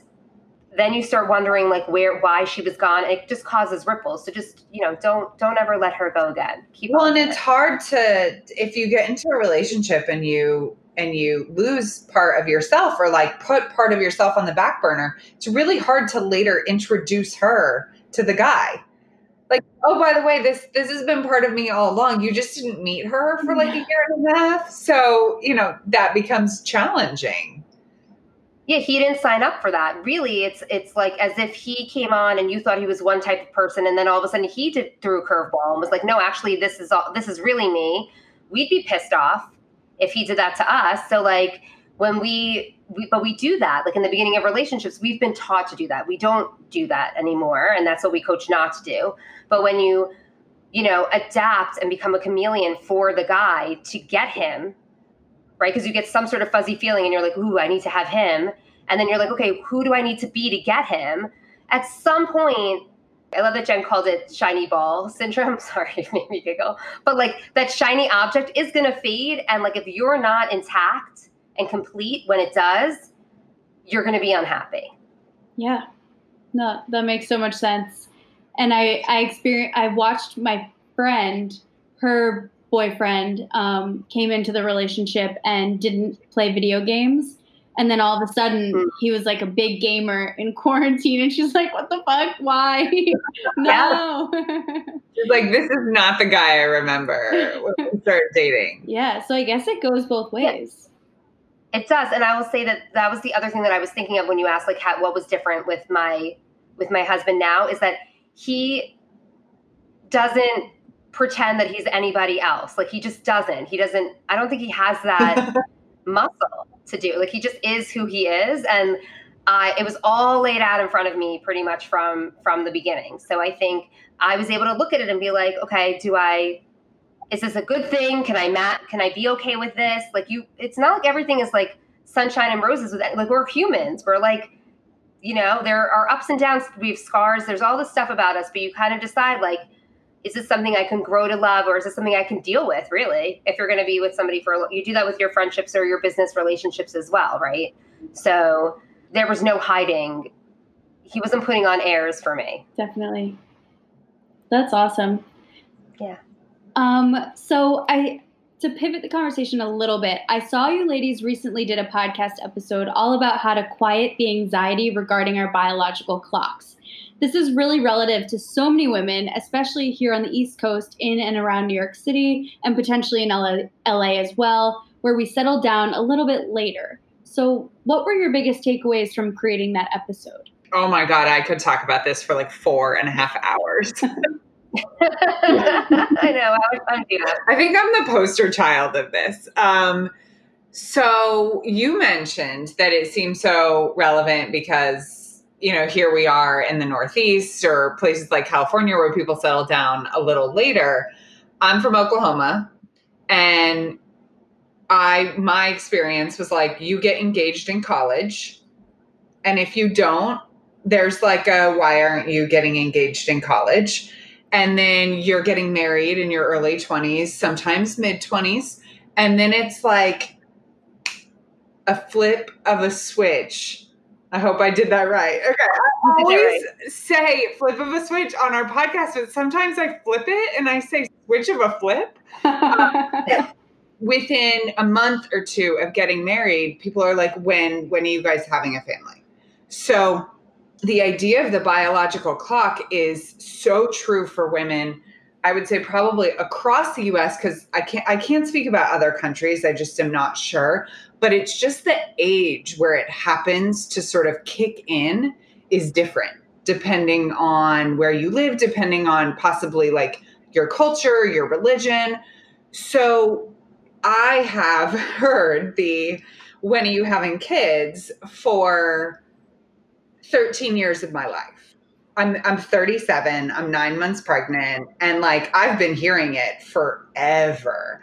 then you start wondering like where why she was gone it just causes ripples so just you know don't don't ever let her go again keep well and it's it. hard to if you get into a relationship and you and you lose part of yourself or like put part of yourself on the back burner, it's really hard to later introduce her to the guy. Like, oh, by the way, this this has been part of me all along. You just didn't meet her for like a year and a half. So, you know, that becomes challenging. Yeah, he didn't sign up for that. Really, it's it's like as if he came on and you thought he was one type of person, and then all of a sudden he did, threw a curveball and was like, "No, actually, this is all. This is really me." We'd be pissed off if he did that to us. So like when we, we but we do that like in the beginning of relationships we've been taught to do that we don't do that anymore and that's what we coach not to do but when you you know adapt and become a chameleon for the guy to get him right because you get some sort of fuzzy feeling and you're like ooh i need to have him and then you're like okay who do i need to be to get him at some point I love that Jen called it shiny ball <laughs> syndrome. <laughs> Sorry, it made me giggle. But like that shiny object is going to fade. And like if you're not intact and complete when it does, you're going to be unhappy. Yeah. No, that makes so much sense. And I, I experienced, I watched my friend, her boyfriend um, came into the relationship and didn't play video games and then all of a sudden, mm. he was like a big gamer in <laughs> quarantine, and she's like, "What the fuck? Why? <laughs> no." she's like, "This is not the guy I remember when we started dating." Yeah, so I guess it goes both ways. Yeah. It does, and I will say that that was the other thing that I was thinking of when you asked, like, how, what was different with my with my husband now is that he doesn't pretend that he's anybody else. Like he just doesn't. He doesn't. I don't think he has that. <laughs> muscle to do. Like he just is who he is, and uh, it was all laid out in front of me pretty much from from the beginning. So I think I was able to look at it and be like, okay, do I? Is this a good thing? Can I mat? Can I be okay with this? Like you, it's not like everything is like sunshine and roses. With like we're humans. We're like, you know, there are ups and downs. We have scars. There's all this stuff about us, but you kind of decide like is this something I can grow to love or is this something I can deal with really? If you're going to be with somebody for you do that with your friendships or your business relationships as well, right? So there was no hiding. He wasn't putting on airs for me. Definitely. That's awesome. Yeah. Um so I to pivot the conversation a little bit, I saw you ladies recently did a podcast episode all about how to quiet the anxiety regarding our biological clocks. This is really relative to so many women, especially here on the East Coast, in and around New York City, and potentially in LA, LA as well, where we settle down a little bit later. So, what were your biggest takeaways from creating that episode? Oh my God, I could talk about this for like four and a half hours. <laughs> <laughs> I know. I, I think I'm the poster child of this. Um, so, you mentioned that it seems so relevant because you know, here we are in the Northeast or places like California where people settle down a little later. I'm from Oklahoma and I my experience was like you get engaged in college and if you don't there's like a why aren't you getting engaged in college? And then you're getting married in your early 20s, sometimes mid 20s, and then it's like a flip of a switch I hope I did that right. Okay. I always say flip of a switch on our podcast, but sometimes I flip it and I say switch of a flip. um, <laughs> within a month or two of getting married, people are like, when when are you guys having a family? So the idea of the biological clock is so true for women. I would say probably across the US because I can't I can't speak about other countries. I just am not sure but it's just the age where it happens to sort of kick in is different depending on where you live, depending on possibly like your culture, your religion. So I have <laughs> heard the when are you having kids for 13 years of my life. I'm I'm 37, I'm 9 months pregnant and like I've been hearing it forever.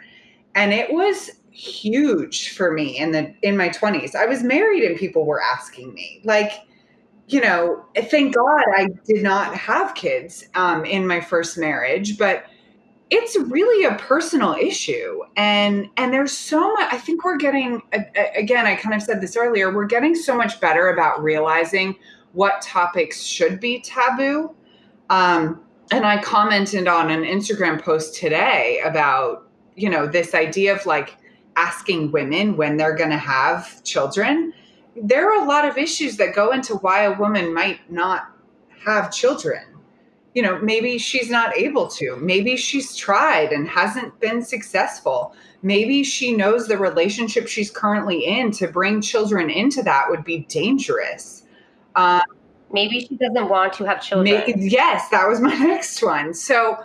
And it was huge for me in the in my 20s. I was married and people were asking me like you know, thank God I did not have kids um, in my first marriage, but it's really a personal issue, and and there's so much. I think we're getting again. I kind of said this earlier. We're getting so much better about realizing what topics should be taboo. Um, and I commented on an Instagram post today about you know this idea of like asking women when they're going to have children, there are a lot of issues that go into why a woman might not have children. You know, maybe she's not able to. Maybe she's tried and hasn't been successful. Maybe she knows the relationship she's currently in to bring children into that would be dangerous. Um, maybe she doesn't want to have children. Maybe, yes, that was <laughs> my next one. So,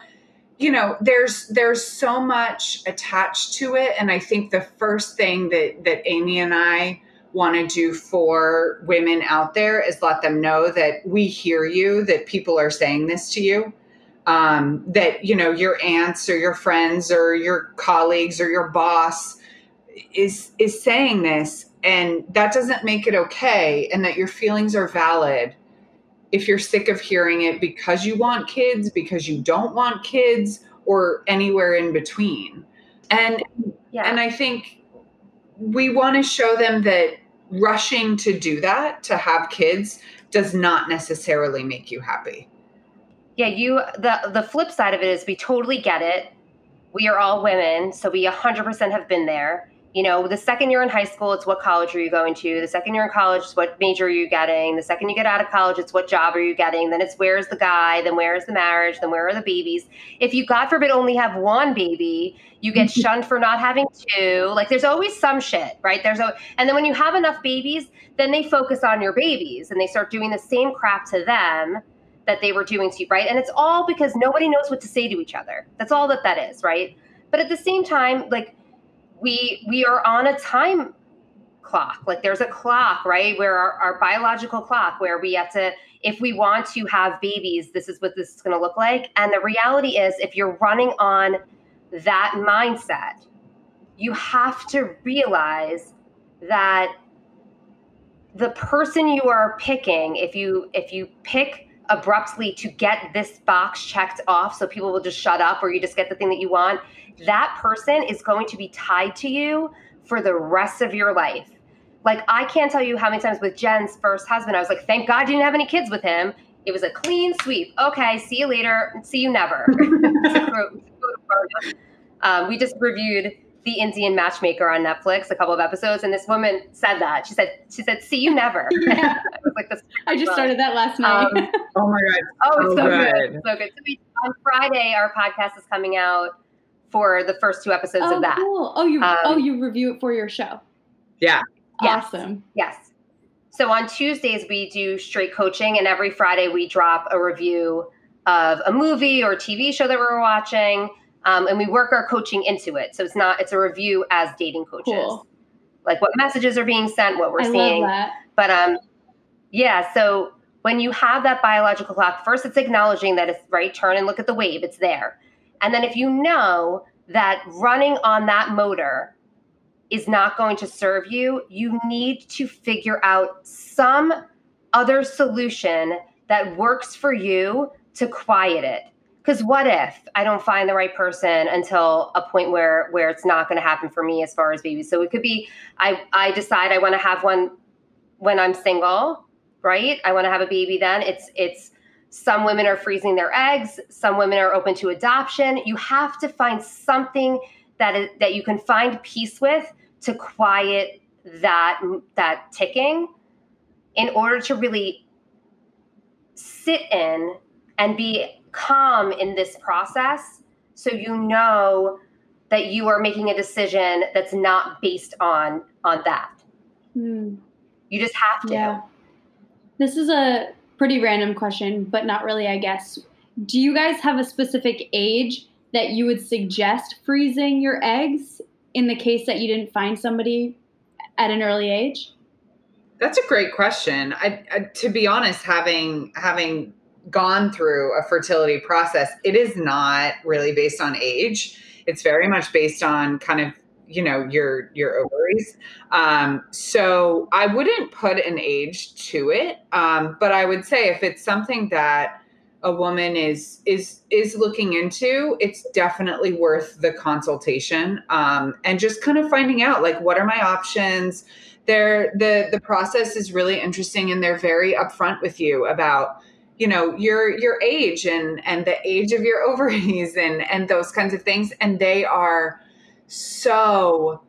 you know there's there's so much attached to it and i think the first thing that that amy and i want to do for women out there is let them know that we hear you that people are saying this to you um, that you know your aunts or your friends or your colleagues or your boss is is saying this and that doesn't make it okay and that your feelings are valid if you're sick of hearing it because you want kids, because you don't want kids, or anywhere in between. And yeah. and I think we want to show them that rushing to do that, to have kids, does not necessarily make you happy. Yeah, you the the flip side of it is we totally get it. We are all women, so we 100% have been there you know, the second you're in high school, it's what college are you going to? The second you're in college, it's what major are you getting? The second you get out of college, it's what job are you getting? Then it's where's the guy? Then where is the marriage? Then where are the babies? If you, God forbid, only have one baby, you get <laughs> shunned for not having two. Like there's always some shit, right? There's a, and then when you have enough babies, then they focus on your babies and they start doing the same crap to them that they were doing to you, right? And it's all because nobody knows what to say to each other. That's all that that is, right? But at the same time, like we we are on a time clock. Like there's a clock, right? Where our, our biological clock, where we have to, if we want to have babies, this is what this is going to look like. And the reality is, if you're running on that mindset, you have to realize that the person you are picking, if you if you pick abruptly to get this box checked off so people will just shut up or you just get the thing that you want, that person is going to be tied to you for the rest of your life. Like I can't tell you how many times with Jen's first husband, I was like, thank God you didn't have any kids with him. It was a clean sweep. Okay, see you later. See you never. <laughs> um, we just reviewed the Indian Matchmaker on Netflix a couple of episodes, and this woman said that she said she said, "See you never." <laughs> <laughs> Yeah. like I just started that last night. Um, oh my god! Oh, it's so, so good. good, so good. So we, on Friday, our podcast is coming out for the first two episodes oh, of that. Cool. Oh, you um, oh you review it for your show. Yeah. Yes, awesome. Yes. So on Tuesdays we do straight coaching, and every Friday we drop a review of a movie or TV show that we're watching, um, and we work our coaching into it. So it's not it's a review as dating coaches, cool. like what messages are being sent, what we're I seeing. But um, yeah. So when you have that biological clock, first it's acknowledging that it's right. Turn and look at the wave; it's there. And then if you know that running on that motor is not going to serve you, you need to figure out some other solution that works for you to quiet it. Because what if I don't find the right person until a point where where it's not going to happen for me as far as babies? So it could be I I decide I want to have one when I'm single, right? I want to have a baby then. It's it's some women are freezing their eggs, some women are open to adoption. You have to find something that is, that you can find peace with to quiet that that ticking in order to really sit in and be calm in this process so you know that you are making a decision that's not based on on that hmm. you just have to yeah. this is a pretty random question but not really i guess do you guys have a specific age that you would suggest freezing your eggs in the case that you didn't find somebody at an early age? That's a great question. I, I, to be honest, having having gone through a fertility process, it is not really based on age. It's very much based on kind of you know your your ovaries. Um, so I wouldn't put an age to it, um, but I would say if it's something that a woman is is is looking into it's definitely worth the consultation um, and just kind of finding out like what are my options? They're the the process is really interesting and they're very upfront with you about you know your your age and and the age of your <laughs> ovaries and and those kinds of things. And they are so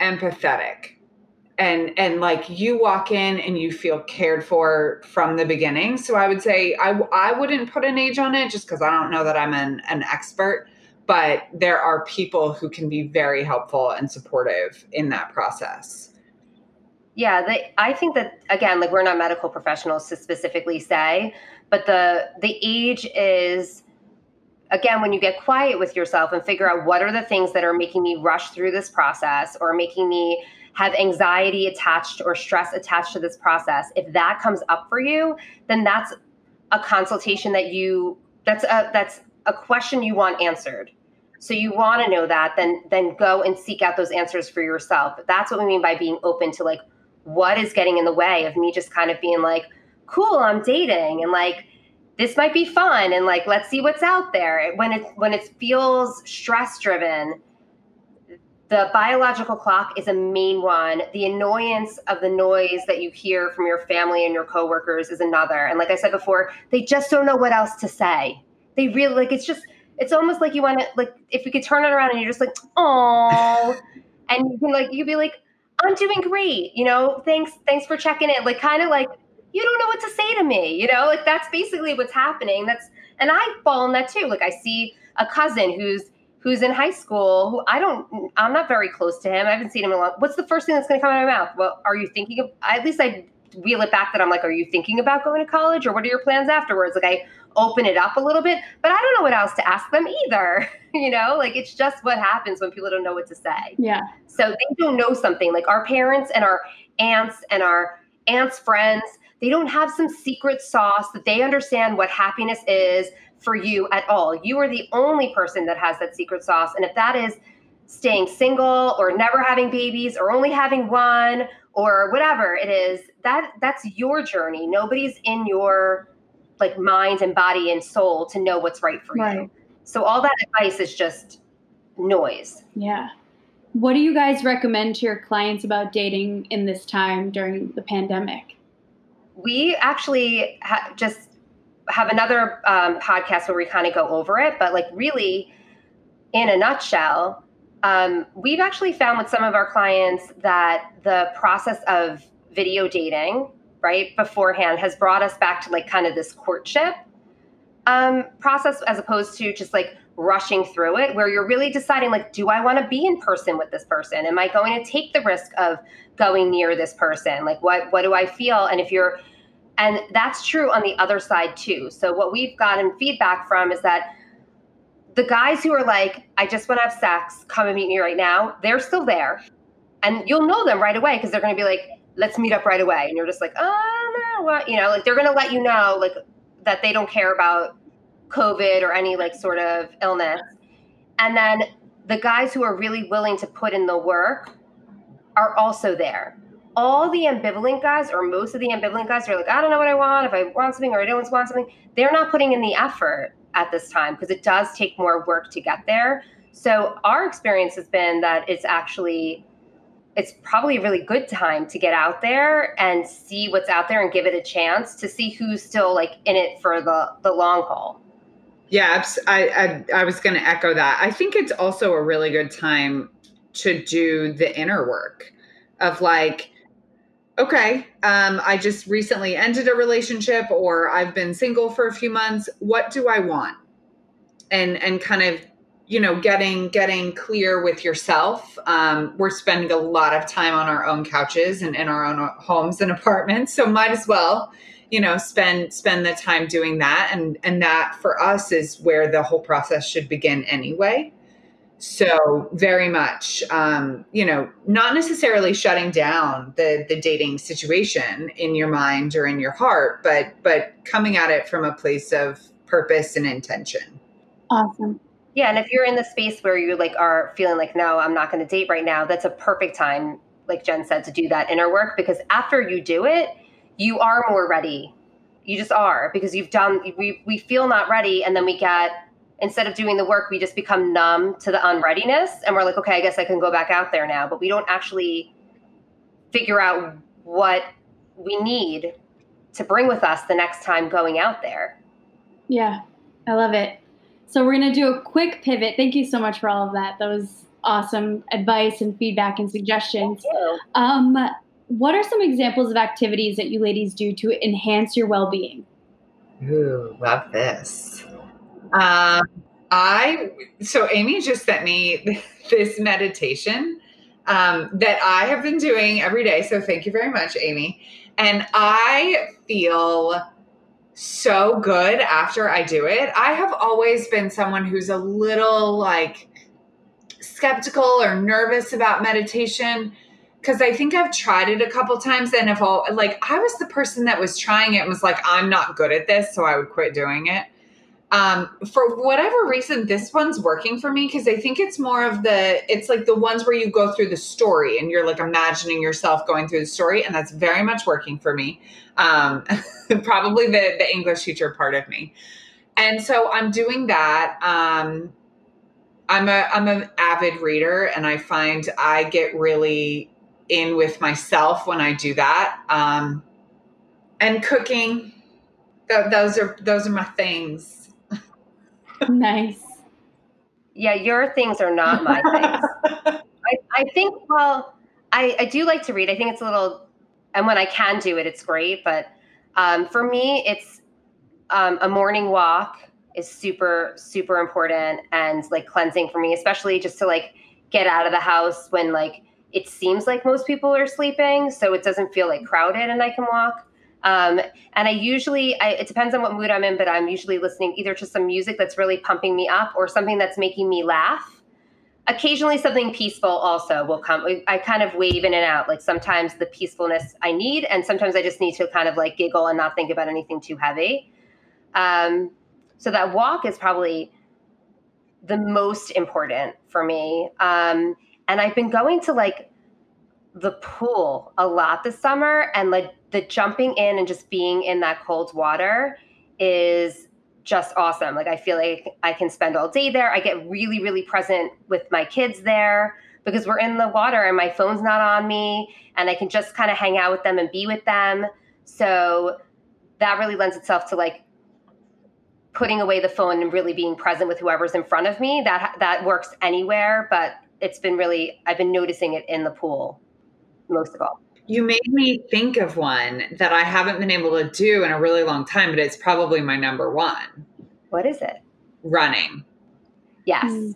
empathetic. And and like you walk in and you feel cared for from the beginning. So i would say i i wouldn't put an age on it just because i don't know that i'm an, an expert but there are people who can be very helpful and supportive in that process. Yeah i think that again like we're not medical professionals to specifically say but the the age is again when you get quiet with yourself and figure out what are the things that are making me rush through this process or making me have anxiety attached or stress attached to this process, if that comes up for you, then that's a consultation that you that's a that's a question you want answered. So you want to know that, then then go and seek out those answers for yourself. That's what we mean by being open to like what is getting in the way of me just kind of being like, cool, I'm dating and like this might be fun and like let's see what's out there. When it when it feels stress driven, the biological clock is a main one. The annoyance of the noise that you hear from your family and your coworkers is another. And like I said before, they just don't know what else to say. They really like it's just it's almost like you want to like if you could turn it around and you're just like, oh, <laughs> and you can like you'd be like, I'm doing great, you know, thanks, thanks for checking in. Like kind of like you don't know what to say to me, you know, like that's basically what's happening. That's and I fall in that too. Like I see a cousin who's who's in high school who I don't I'm not very close to him. I haven't seen him in a long what's the first thing that's gonna come out of my mouth? Well, are you thinking of at least I wheel it back that I'm like, are you thinking about going to college or what are your plans afterwards? Like I open it up a little bit, but I don't know what else to ask them either. <laughs> you know, like it's just what happens when people don't know what to say. Yeah. So they don't know something like our parents and our aunts and our aunts' friends, they don't have some secret sauce that they understand what happiness is for you at all. You are the only person that has that secret sauce. And if that is staying single or never having babies or only having one or whatever it is, that that's your journey. Nobody's in your like mind and body and soul to know what's right for right. you. So all that advice is just noise. Yeah. What do you guys recommend to your clients about dating in this time during the pandemic? We actually ha- just have another um, podcast where we kind of go over it, but like really, in a nutshell, um, we've actually found with some of our clients that the process of video dating, right, beforehand has brought us back to like kind of this courtship um, process as opposed to just like rushing through it where you're really deciding like do i want to be in person with this person? Am i going to take the risk of going near this person? Like what what do i feel? And if you're and that's true on the other side too. So what we've gotten feedback from is that the guys who are like i just want to have sex come and meet me right now they're still there. And you'll know them right away because they're going to be like let's meet up right away. And you're just like oh no what? You know like they're going to let you know like that they don't care about COVID or any like sort of illness. And then the guys who are really willing to put in the work are also there. All the ambivalent guys, or most of the ambivalent guys, are like, I don't know what I want. If I want something or I don't want something, they're not putting in the effort at this time because it does take more work to get there. So our experience has been that it's actually it's probably a really good time to get out there and see what's out there and give it a chance to see who's still like in it for the the long haul. Yeah, I, I, I was going to echo that. I think it's also a really good time to do the inner work of like, okay, um, I just recently ended a relationship or I've been single for a few months. What do I want? And and kind of, you know, getting getting clear with yourself. Um, we're spending a lot of time on our own couches and in our own homes and <laughs> apartments, so might as well you know spend spend the time doing that. And and that for us is where the whole process should begin anyway. So very much um, you know not necessarily shutting down the the dating situation in your mind or in your heart but but coming at it from a place of purpose and intention. Awesome. Yeah and if you're in the space where you like are feeling like no i'm not going to date right now that's a perfect time like jen said to do that inner work because after you do it you are more ready. You just are because you've done, we, we feel not ready. And then we get, instead of doing the work, we just become numb to the unreadiness. And we're like, okay, I guess I can go back out there now. But we don't actually figure out what we need to bring with us the next time going out there. Yeah, I love it. So we're going to do a quick pivot. Thank you so much for all of that. That was awesome advice and feedback and suggestions. Um, what are some examples of activities that you ladies do to enhance your well-being? Ooh, love this. Um, I so Amy just sent me <laughs> this meditation um, that I have been doing every day. So thank you very much, Amy. And I feel so good after I do it. I have always been someone who's a little like skeptical or nervous about meditation because I think I've tried it a couple times and if all like I was the person that was trying it and was like, I'm not good at this, so I would quit doing it. Um, for whatever reason, this one's working for me because I think it's more of the it's like the ones where you go through the story and you're like imagining yourself going through the story, and that's very much working for me. Um, <laughs> probably the the English teacher part of me. And so I'm doing that. Um, I'm a I'm an avid reader, and I find I get really in with myself when I do that. Um, and cooking, th- those are those are my things. <laughs> nice. Yeah, your things are not my things. <laughs> I, I think. Well, I, I do like to read. I think it's a little, and when I can do it, it's great. But um, for me, it's um, a morning walk is super super important and like cleansing for me, especially just to like get out of the house when like it seems like most people are sleeping, so it doesn't feel like crowded and I can walk. Um, and I usually, I, it depends on what mood I'm in, but I'm usually listening either to some music that's really pumping me up or something that's making me laugh. Occasionally, something peaceful also will come. I kind of wave in and out. Like sometimes the peacefulness I need, and sometimes I just need to kind of like giggle and not think about anything too heavy. Um, so that walk is probably the most important for me. Um, and I've been going to like the pool a lot this summer, and like the jumping in and just being in that cold water is just awesome. Like I feel like I can spend all day there. I get really, really present with my kids there because we're in the water and my phone's not on me and I can just kind of hang out with them and be with them. So that really lends itself to like putting away the phone and really being present with whoever's in front of me. That that works anywhere, but it's been really I've been noticing it in the pool most of all. You made me think of one that I haven't been able to do in a really long time, but it's probably my number one. What is it? Running. Yes. Mm.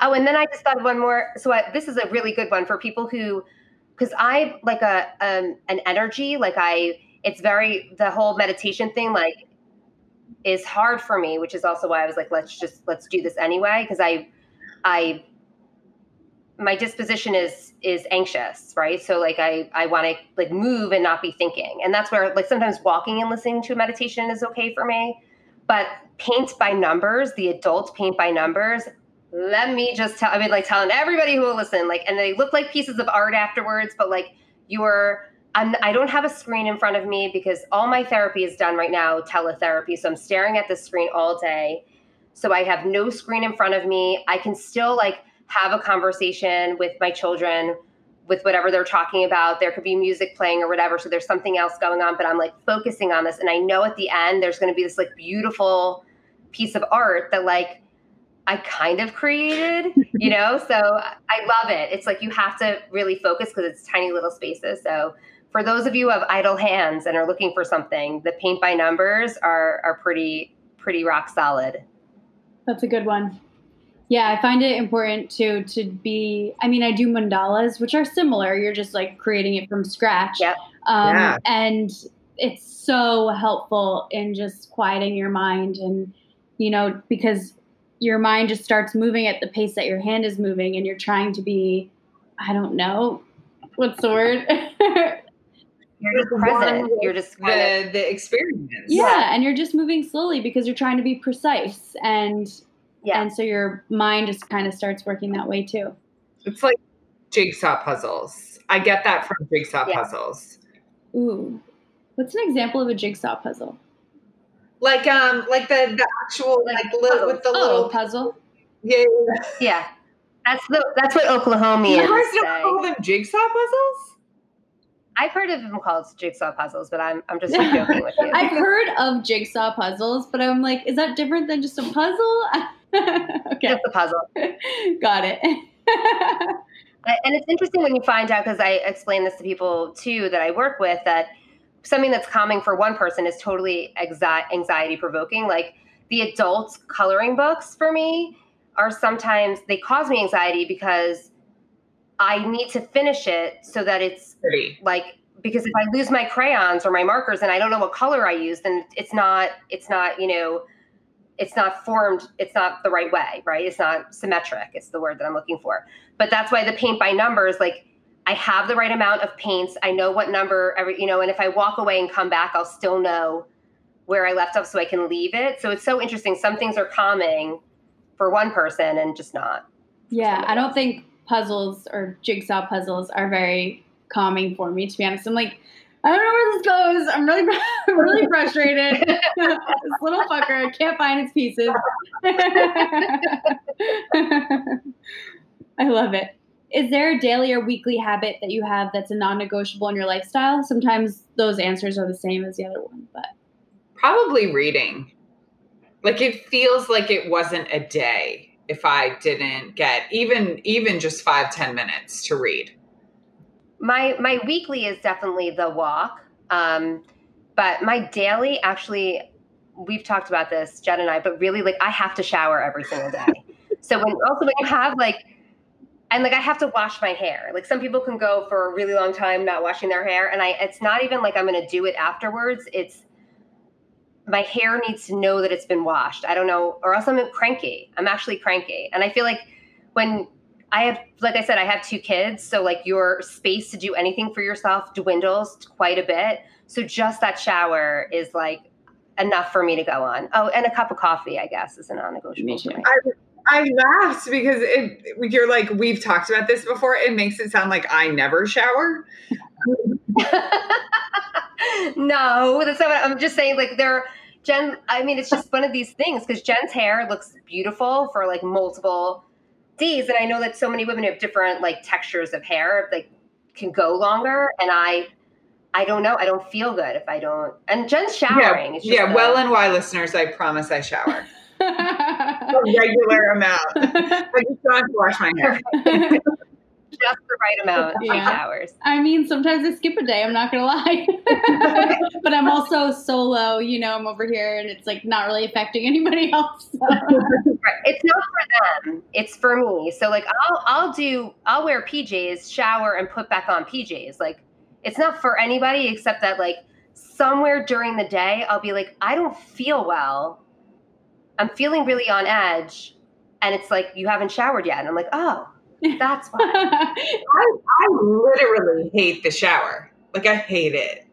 Oh, and then I just thought of one more. So I, this is a really good one for people who, because I like a um, an energy. Like I, it's very the whole meditation thing. Like is hard for me, which is also why I was like, let's just let's do this anyway. Because I, I my disposition is is anxious right so like i i want to like move and not be thinking and that's where like sometimes walking and listening to a meditation is okay for me but paint by numbers the adult paint by numbers let me just tell i mean like telling everybody who will listen like and they look like pieces of art afterwards but like you're I'm, I don't have a screen in front of me because all my therapy is done right now, teletherapy. So I'm staring at the screen all day. So I have no screen in front of me. I can still like have a conversation with my children with whatever they're talking about. There could be music playing or whatever. So there's something else going on, but I'm like focusing on this. And I know at the end there's going to be this like beautiful piece of art that like I kind of created, <laughs> you know? so I love it. It's like you have to really focus because it's tiny little spaces. So for those of you who have idle hands and are looking for something, the paint by numbers are are pretty pretty rock solid. That's a good one. Yeah, I find it important to to be. I mean, I do mandalas, which are similar. You're just like creating it from scratch. Yep. Um, yeah. And it's so helpful in just quieting your mind, and you know, because your mind just starts moving at the pace that your hand is moving, and you're trying to be. I don't know, what's the word? <laughs> you're just present. You're just the, the experience. Yeah, yeah, and you're just moving slowly because you're trying to be precise and yeah. And so your mind just kind of starts working that way too. It's like jigsaw puzzles. I get that from jigsaw yeah. puzzles. Ooh. What's an example of a jigsaw puzzle? Like um like the the actual like li- with the oh, little puzzle. Yeah, yeah. That's the that's what Oklahomians you guys don't call them jigsaw puzzles? I've heard of them called jigsaw puzzles, but I'm I'm just <laughs> joking with you. I've heard of jigsaw puzzles, but I'm like, is that different than just a puzzle? <laughs> <laughs> okay. Just a puzzle. <laughs> Got it. <laughs> and it's interesting when you find out because I explain this to people too that I work with that something that's calming for one person is totally anxiety provoking. Like the adult coloring books for me are sometimes they cause me anxiety because I need to finish it so that it's Pretty. like because if I lose my crayons or my markers and I don't know what color I use, then it's not it's not you know it's not formed it's not the right way right? It's not symmetric it's the word that i'm looking for. But that's why the paint by numbers like i have the right amount of paints i know what number every you know and if i walk away and come back i'll still know where i left off so i can leave it. So it's so interesting some things are calming for one person and just not. Yeah i don't think puzzles or jigsaw puzzles are very calming for me to be honest. I'm like I don't know where this goes. I'm really, <laughs> really frustrated. <laughs> this little fucker can't find its pieces. <laughs> I love it. Is there a daily or weekly habit that you have that's a non-negotiable in your lifestyle? Sometimes those answers are the same as the other one, but probably reading. Like it feels like it wasn't a day if I didn't get even even just five ten minutes to read my my weekly is definitely the walk um, but my daily actually we've talked about this jen and i but really like i have to shower every single day <laughs> so when also when you have like and like I have to wash my hair. Like some people can go for a really long time not washing their hair, and I it's not even like I'm going to do it afterwards. It's my hair needs to know that it's been washed. I don't know, or else I'm cranky. I'm actually cranky, and I feel like when I have, like I said, I have two kids, so like your space to do anything for yourself dwindles quite a bit. So just that shower is like enough for me to go on. Oh, and a cup of coffee, I guess, is a non-negotiable. I, I laughed because it, you're like, we've talked about this before. It makes it sound like I never shower. <laughs> no, that's not what I'm just saying. Like, there, Jen, I mean, it's just one of these things because Jen's hair looks beautiful for like multiple days. And I know that so many women have different like textures of hair, like, can go longer. And I, I don't know. I don't feel good if I don't. And Jen's showering. Yeah, yeah well and why listeners, I promise I shower <laughs> a regular amount. <laughs> I just don't have to wash my hair. <laughs> just the right amount yeah. hours. I mean, sometimes I skip a day, I'm not gonna lie. <laughs> but I'm also solo, you know, I'm over here and it's like not really affecting <laughs> anybody else. So. It's not for them. It's for me. So like I'll I'll do I'll wear PJs, shower, and put back on PJs. Like it's not for anybody except that like somewhere during the day I'll be like, I don't feel well I'm feeling really on edge. And it's like, you haven't showered yet. And I'm like, oh, that's why. I, I literally hate the shower. Like, I hate it.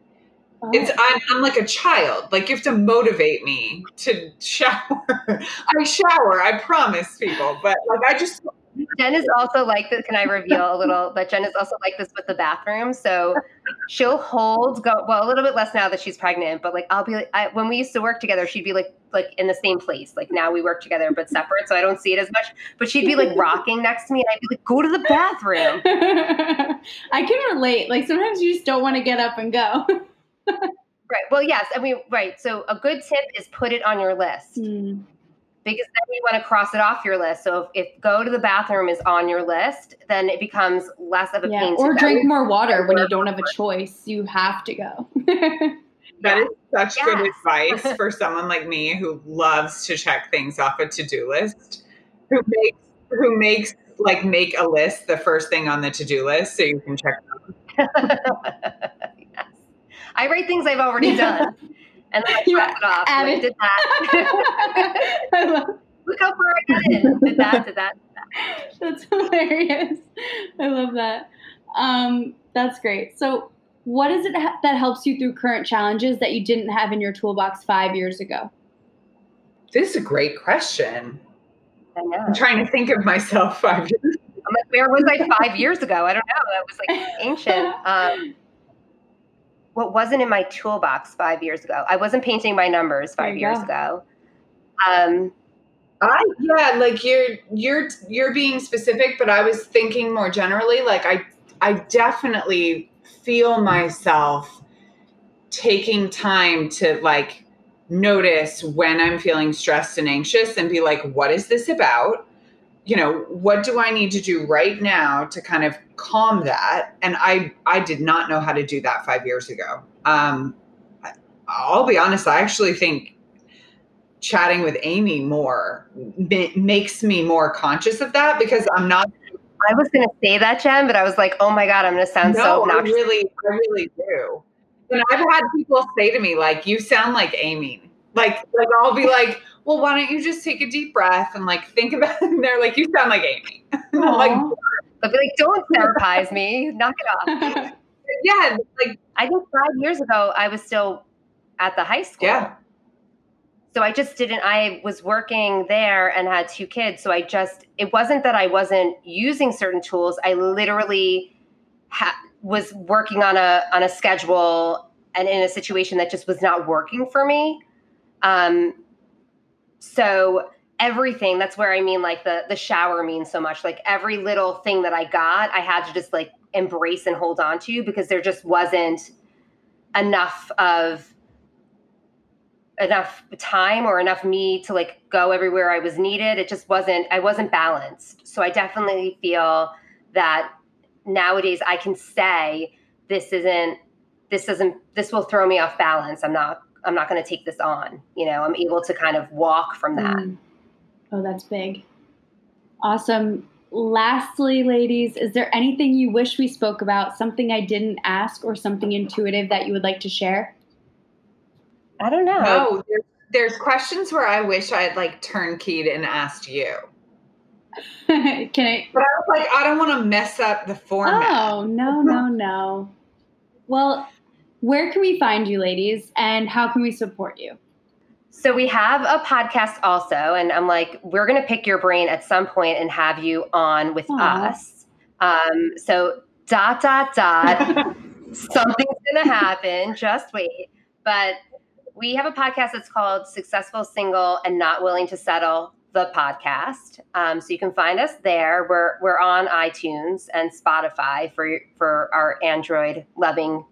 Oh. It's I'm, I'm like a child. Like you have to motivate me to <laughs> shower. I shower, I promise people, but like I just Jen is also like this. Can I reveal a little? <laughs> But Jen is also like this with the bathroom. So she'll hold go well a little bit less now that she's pregnant. But like I'll be like I, when we used to work together, she'd be like like in the same place. Like now we work together but separate, so I don't see it as much. But she'd be like <laughs> rocking next to me, and I'd be like, "Go to the bathroom." <laughs> I can relate. Like sometimes you just don't want to get up and go. right. Well, yes. I mean, right. So a good tip is put it on your list. Mm because then you want to cross it off your list. So if, if, go to the bathroom is on your list, then it becomes less of a yeah, pain. Or drink go. more water when you don't have a choice. You have to go. <laughs> that is such yes. good advice <laughs> for someone like me who loves to check things off a to-do list, who makes who makes like make a list the first thing on the to-do list so you can check them. <laughs> yes. I write things I've already done and then I crossed it off. Added. did that. <laughs> Look how far I got in. Did that, did that, did that. <laughs> That's hilarious. I love that. Um, that's great. So, what is it that helps you through current challenges that you didn't have in your toolbox five years ago? This is a great question. I know. I'm trying to think of myself five years. I'm like, where was I five years ago? I don't know. That was like ancient. <laughs> Um, what wasn't in my toolbox five years ago. I wasn't painting by numbers five years go. ago. Um, I yeah, like you're you're you're being specific, but I was thinking more generally. Like I I definitely feel myself taking time to like notice when I'm feeling stressed and anxious and be like, what is this about? You know what do i need to do right now to kind of calm that? And i i did not know how to do that five years ago. Um i'll be honest i actually think chatting with amy more makes me more conscious of that because i'm not i was going to say that jen but i was like oh my god i'm going to sound no, so obnoxious. i really i really do. And i've had people say to me like you sound like amy. Like like i'll be like well, why don't you just take a deep breath and like think about <laughs> it? And they're like, you sound like Amy. <laughs> I'm like, be like, don't therapize me. Knock it off. <laughs> yeah. Like I think five years ago, I was still at the high school. Yeah. So I just didn't, I was working there and had two kids. So I just, it wasn't that I wasn't using certain tools. I literally ha- was working on a, on a schedule and in a situation that just was not working for me. Um, so everything that's where i mean like the the shower means so much. Like every little thing that i got i had to just like embrace and hold on to because there just wasn't enough of enough time or enough me to like go everywhere i was needed. It just wasn't i wasn't balanced. So i definitely feel that nowadays i can say this isn't this doesn't this will throw me off balance. I'm not I'm not going to take this on. You know, I'm able to kind of walk from that. Mm. Oh, that's big. Awesome. lastly, ladies, is there anything you wish we spoke about, something I didn't ask, or something intuitive that you would like to share? I don't know. No, there's, there's questions where I wish I had like turnkeyed and asked you. <laughs> Can I? But I was like, I don't want to mess up the format. Oh, no, no, no. Well, where can we find you, ladies, and how can we support you? So we have a podcast also, and I'm like, we're gonna pick your brain at some point and have you on with Aww. us. Um, so dot dot dot, <laughs> something's gonna happen. Just wait. But we have a podcast that's called Successful Single and Not Willing to Settle the podcast. Um, so you can find us there. We're we're on iTunes and Spotify for for our Android loving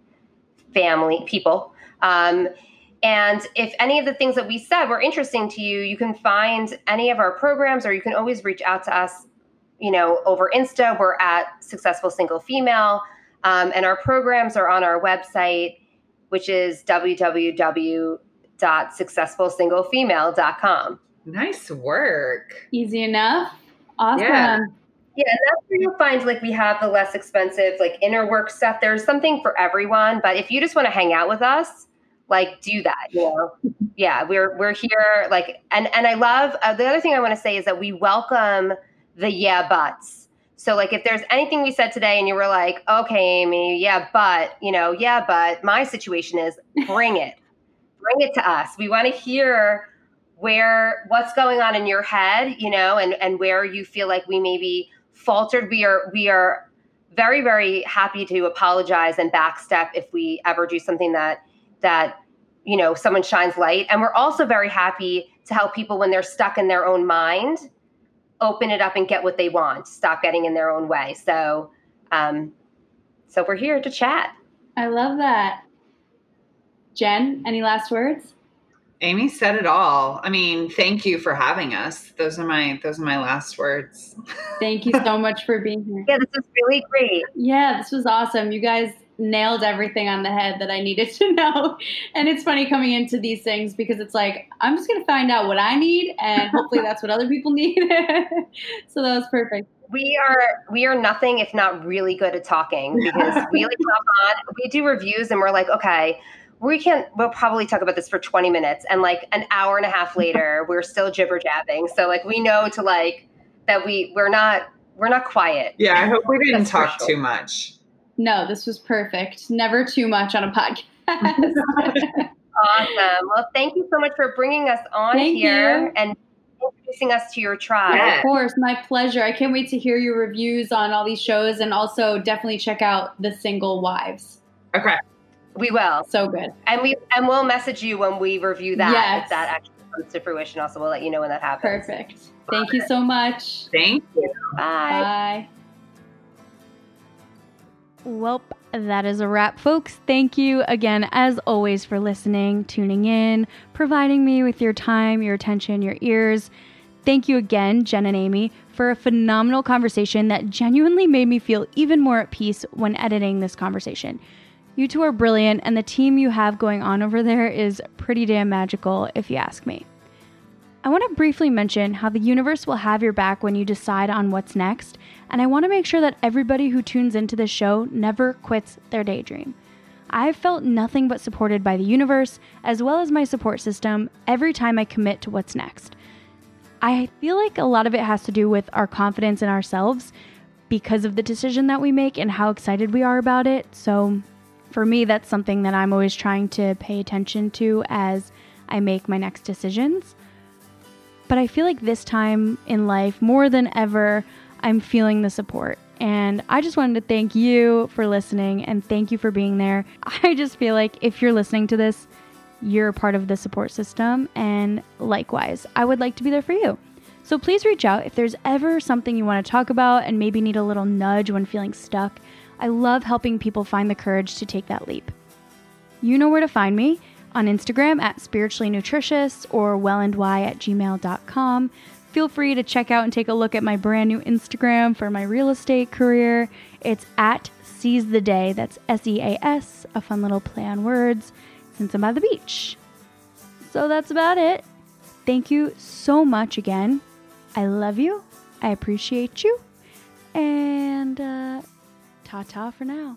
family people. Um, and if any of the things that we said were interesting to you, you can find any of our programs, or you can always reach out to us. You know, over Insta, we're at Successful Single Female, um, and our programs are on our website, which is www.successfulsinglefemale.com. Nice work. Easy enough. Awesome. Yeah. Yeah, and that's where you'll find like we have the less expensive, like inner work stuff. There's something for everyone. But if you just want to hang out with us, like do that, you <laughs> know. yeah, we're we're here. Like, and and I love uh, the other thing I want to say is that we welcome the yeah buts. So like if there's anything we said today and you were like, okay, Amy, yeah, but you know, yeah, but my situation is bring it, <laughs> bring it to us. We want to hear where what's going on in your head, you know, and and where you feel like we maybe faltered. We are we are very very happy to apologize and backstep if we ever do something that that you know someone shines light. And we're also very happy to help people when they're stuck in their own mind, open it up and get what they want. Stop getting in their own way. So um, so we're here to chat. I love that. Jen, any last words? Amy said it all. I mean, thank you for having us. Those are my those are my last words. <laughs> Thank you so much for being here. Yeah, this was really great. Yeah, this was awesome. You guys nailed everything on the head that I needed to <laughs> know. And it's funny coming into these things because it's like I'm just going to find out what I need and hopefully that's what other people <laughs> need. so that was perfect. We are we are nothing if not really good at talking because we like talk on we do reviews and we're like, okay, we can't. we'll probably talk about this for 20 minutes and like an hour and a half <laughs> later we're still jibber jabbing so like we know to like that we we're not we're not quiet yeah i hope we didn't That's talk sure. too much no this was perfect never too much on a podcast <laughs> awesome well thank you so much for bringing us on thank here you. and introducing us to your tribe. Yeah. Of course, my pleasure. I can't wait to hear your reviews on all these shows and also definitely check out The Single Wives. Okay. We will. So good. And we and we'll message you when we review that yes. if that actually comes to fruition. Also, we'll let you know when that happens. Perfect. Thank you so much. Thank you. Bye. Bye. Well, that is a wrap, folks. Thank you again, as always, for listening, tuning in, providing me with your time, your attention, your ears. Thank you again, Jen and Amy, for a phenomenal conversation that genuinely made me feel even more at peace when editing this conversation. You two are brilliant, and the team you have going on over there is pretty damn magical, if you ask me. I want to briefly mention how the universe will have your back when you decide on what's next, and I want to make sure that everybody who tunes into this show never quits their daydream. I've felt nothing but supported by the universe, as well as my support system, every time I commit to what's next. I feel like a lot of it has to do with our confidence in ourselves because of the decision that we make and how excited we are about it. So for me, that's something that I'm always trying to pay attention to as I make my next decisions. But I feel like this time in life, more than ever, I'm feeling the support. And I just wanted to thank you for listening and thank you for being there. <laughs> I just feel like if you're listening to this, you're part of the support system. And likewise, I would like to be there for you. So please reach out if there's ever something you want to talk about and maybe need a little nudge when feeling stuck. I love helping people find the courage to take that leap. You know where to find me on Instagram at spiritually nutritious or wellandy at gmail.com. Feel free to check out and take a look at my brand new Instagram for my real estate career. It's at Seize the Day. That's S E A S, a fun little play on words, since I'm by the beach. So that's about it. Thank you so much again. I love you. I appreciate you And uh, ta ta for now.